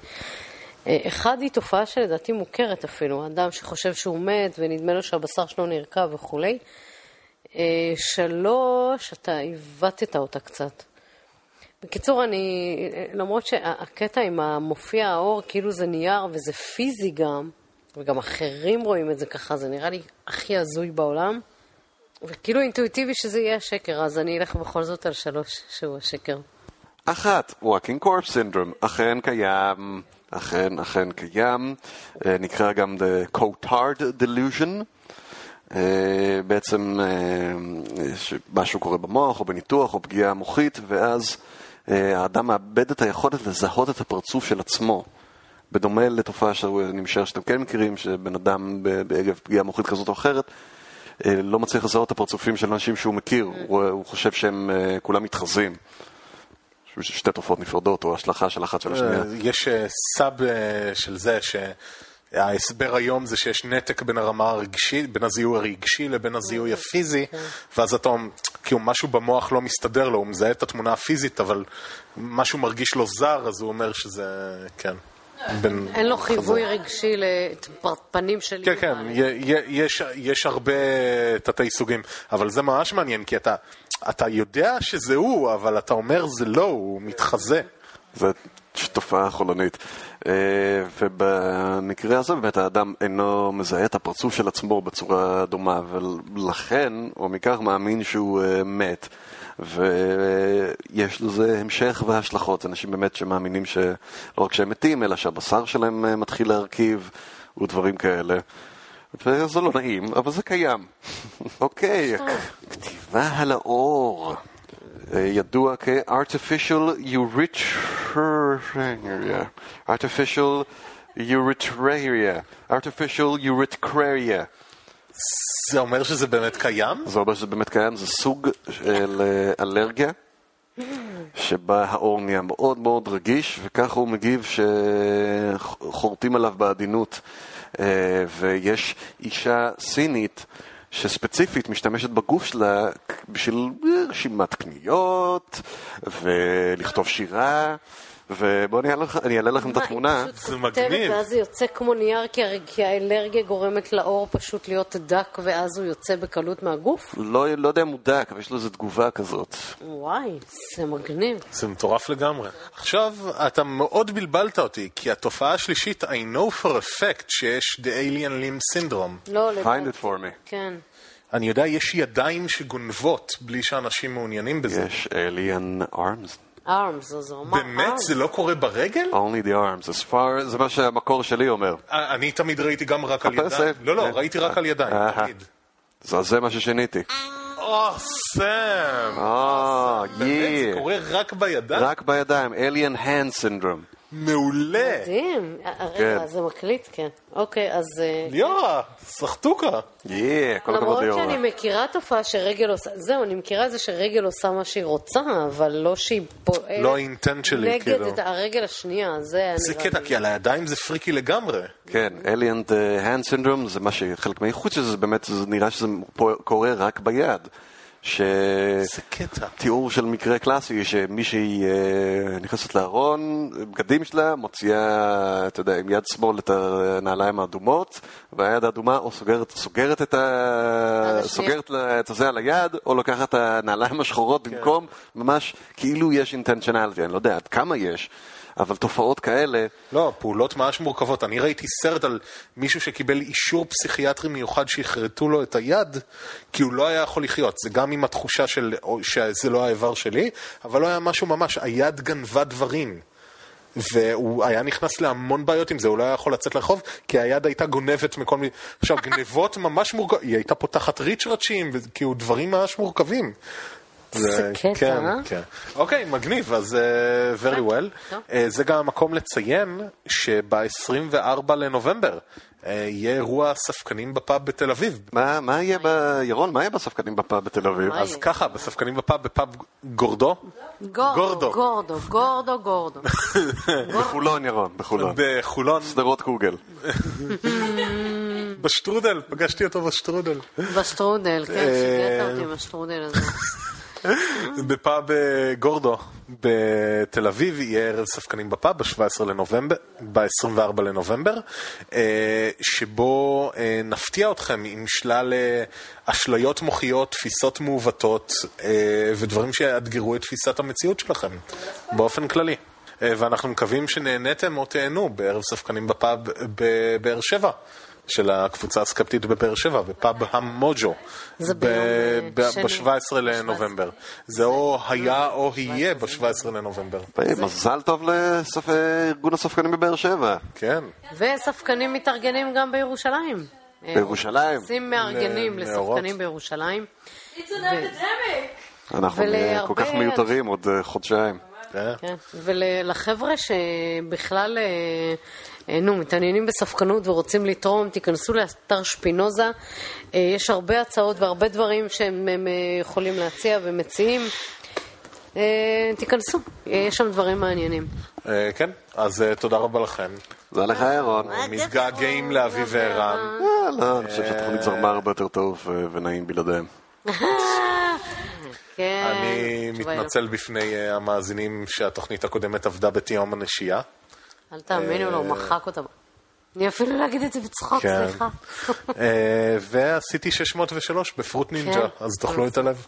אחד היא תופעה שלדעתי מוכרת אפילו, אדם שחושב שהוא מת ונדמה לו שהבשר שלו נרקב וכולי. אה, שלוש, אתה עיוותת אותה קצת. בקיצור, אני, למרות שהקטע עם המופיע האור, כאילו זה נייר וזה פיזי גם, וגם אחרים רואים את זה ככה, זה נראה לי הכי הזוי בעולם. וכאילו אינטואיטיבי שזה יהיה השקר, אז אני אלך בכל זאת על שלוש שהוא השקר. אחת, Walking Corpse Syndrome, אכן קיים, אכן, אכן קיים, אה, נקרא גם The Cotard Delusion. אה, בעצם אה, משהו קורה במוח או בניתוח או פגיעה מוחית ואז האדם מאבד את היכולת לזהות את הפרצוף של עצמו. בדומה לתופעה שאני משער שאתם כן מכירים, שבן אדם בעגב פגיעה מוחית כזאת או אחרת לא מצליח לזהות את הפרצופים של אנשים שהוא מכיר. הוא, הוא חושב שהם כולם מתחזים. שתי תופעות נפרדות, או השלכה של אחת של השנייה. אה, יש סאב של זה, שההסבר היום זה שיש נתק בין הרמה הרגשית, בין הזיהוי הרגשי לבין הזיהוי. הפיזי, כן. ואז אתה אומר, כאילו משהו במוח לא מסתדר לו, הוא מזהה את התמונה הפיזית, אבל משהו מרגיש לו זר, אז הוא אומר שזה, כן. בין... אין לו חיווי רגשי לפנים של... כן, כן, יש, יש הרבה תתי סוגים, אבל זה ממש מעניין, כי אתה, אתה יודע שזה הוא, אבל אתה אומר זה לא, הוא מתחזה. זו תופעה חולנית. אה, ובמקרה הזה באמת האדם אינו מזהה את הפרצוף של עצמו בצורה דומה, ולכן, או מכך מאמין שהוא אה, מת. ויש לזה המשך והשלכות. אנשים באמת שמאמינים שלא רק שהם מתים, אלא שהבשר שלהם אה, מתחיל להרכיב ודברים כאלה. וזה לא נעים, אבל זה קיים. אוקיי, כתיבה על האור. אה, ידוע כ-artificial urethraria. artificial urethraria. artificial urethraria. זה אומר שזה באמת קיים? זה אומר שזה באמת קיים, זה סוג של אה, אלרגיה. שבה האור נהיה מאוד מאוד רגיש, וככה הוא מגיב שחורטים עליו בעדינות. אה, ויש אישה סינית שספציפית משתמשת בגוף שלה בשביל רשימת קניות ולכתוב שירה. ובואו אני אעלה לכם את התמונה. זה מגניב. ואז זה יוצא כמו נייר, כי האלרגיה גורמת לאור פשוט להיות דק, ואז הוא יוצא בקלות מהגוף? לא, לא יודע אם הוא דק, אבל יש לו איזו תגובה כזאת. וואי, זה מגניב. זה מטורף לגמרי. עכשיו, אתה מאוד בלבלת אותי, כי התופעה השלישית, I know for a fact שיש The Alien Limb Syndrome. לא, לדעתי. Find it for me. כן. אני יודע, יש ידיים שגונבות בלי שאנשים מעוניינים בזה. יש Alien Arms. Arms, אז הוא אמר באמת? זה לא קורה ברגל? only the arms, as far, זה מה שהמקור שלי אומר. אה, אני תמיד ראיתי גם רק על ידיים. לא, לא, ראיתי רק על ידיים, תמיד. זה מה ששיניתי. או, סם! אה, באמת, זה קורה רק בידיים? רק בידיים, Alien Hand Syndrome. מעולה. מדהים. אה, אה, רגע, כן. זה מקליט, כן. אוקיי, אז... אה, ליאורה, סחטוקה. יאה, כל הכבוד ליאורה. למרות שאני מכירה תופעה שרגל עושה... זהו, אני מכירה את זה שרגל עושה מה שהיא רוצה, אבל לא שהיא פועלת... לא האינטנט שלי, כאילו. נגד הרגל השנייה, זה זה קטע, כי על הידיים זה פריקי לגמרי. כן, Alien Hand Syndrome זה מה שחלק מהייחוד של זה, באמת, זה נראה שזה קורה רק ביד. ש... זה קטע. תיאור של מקרה קלאסי, שמישהי אה, נכנסת לארון, בגדים שלה, מוציאה, אתה יודע, עם יד שמאל את הנעליים האדומות, והיד האדומה או סוגרת, סוגרת את ה... סוגרת את הזה על היד, או לוקחת את הנעליים השחורות כן. במקום, ממש כאילו יש אינטנשיונליטי, אני לא יודע עד כמה יש. אבל תופעות כאלה... לא, פעולות ממש מורכבות. אני ראיתי סרט על מישהו שקיבל אישור פסיכיאטרי מיוחד שיכרתו לו את היד, כי הוא לא היה יכול לחיות. זה גם עם התחושה של, שזה לא האיבר שלי, אבל לא היה משהו ממש, היד גנבה דברים. והוא היה נכנס להמון בעיות עם זה, הוא לא היה יכול לצאת לרחוב, כי היד הייתה גונבת מכל מיני... עכשיו, גנבות ממש מורכבות, היא הייתה פותחת ריצ'רצ'ים, כאילו דברים ממש מורכבים. זה קטע, כן, אה? כן. אוקיי, מגניב, אז uh, very well. Uh, זה גם המקום לציין שב-24 לנובמבר אה, יהיה אירוע ספקנים בפאב בתל אביב. מה, מה יהיה ב... ירון, מה יהיה בספקנים בפאב בתל אביב? אז יהיה? ככה, בספקנים בפאב, בפאב גורדו, גורדו, גורדו. גורדו, גורדו, גורדו. בחולון, ירון, בחולון. בחולון, שדרות קוגל. בשטרודל, פגשתי אותו בשטרודל. בשטרודל, כן, שיגעת אותי עם השטרודל הזה. בפאב אה, גורדו בתל אביב יהיה ערב ספקנים בפאב ב-17 לנובמבר, ב-24 לנובמבר, אה, שבו אה, נפתיע אתכם עם שלל אשליות מוחיות, תפיסות מעוותות ודברים שיאתגרו את תפיסת המציאות שלכם באופן כללי. ואנחנו מקווים שנהניתם או תהנו בערב ספקנים בפאב בבאר שבע. של הקבוצה הסקפטית בבאר שבע, בפאב המוג'ו, זה ביום, אה, שני. ב-17 לנובמבר. זה או היה או יהיה ב-17 לנובמבר. מזל טוב לארגון הספקנים בבאר שבע. כן. וספקנים מתארגנים גם בירושלים. בירושלים. עושים מארגנים. לספקנים בירושלים. It's an epidemic. אנחנו כל כך מיותרים עוד אה, חודשיים. כן. כן, ולחבר'ה שבכלל, אה, אה, נו, מתעניינים בספקנות ורוצים לתרום, תיכנסו לאתר שפינוזה. אה, יש הרבה הצעות והרבה דברים שהם הם, אה, יכולים להציע ומציעים. אה, תיכנסו, אה, יש שם דברים מעניינים. אה, כן, אז אה, תודה רבה לכם. תודה לך, ירון. מתגעגעים לאביב וערן. אה, לא, אני חושב שהתוכנית זרמה הרבה יותר טוב אה, ונעים בלעדיהם. כן, אני. מתנצל בפני אה, המאזינים שהתוכנית הקודמת עבדה בתיאום הנשייה. אל תאמינו לו, הוא מחק אותה. אני אפילו לא אגיד את זה בצחוק, כן. סליחה. אה, ועשיתי 603 בפרוט נינג'ה, כן. אז תאכלו את הלב.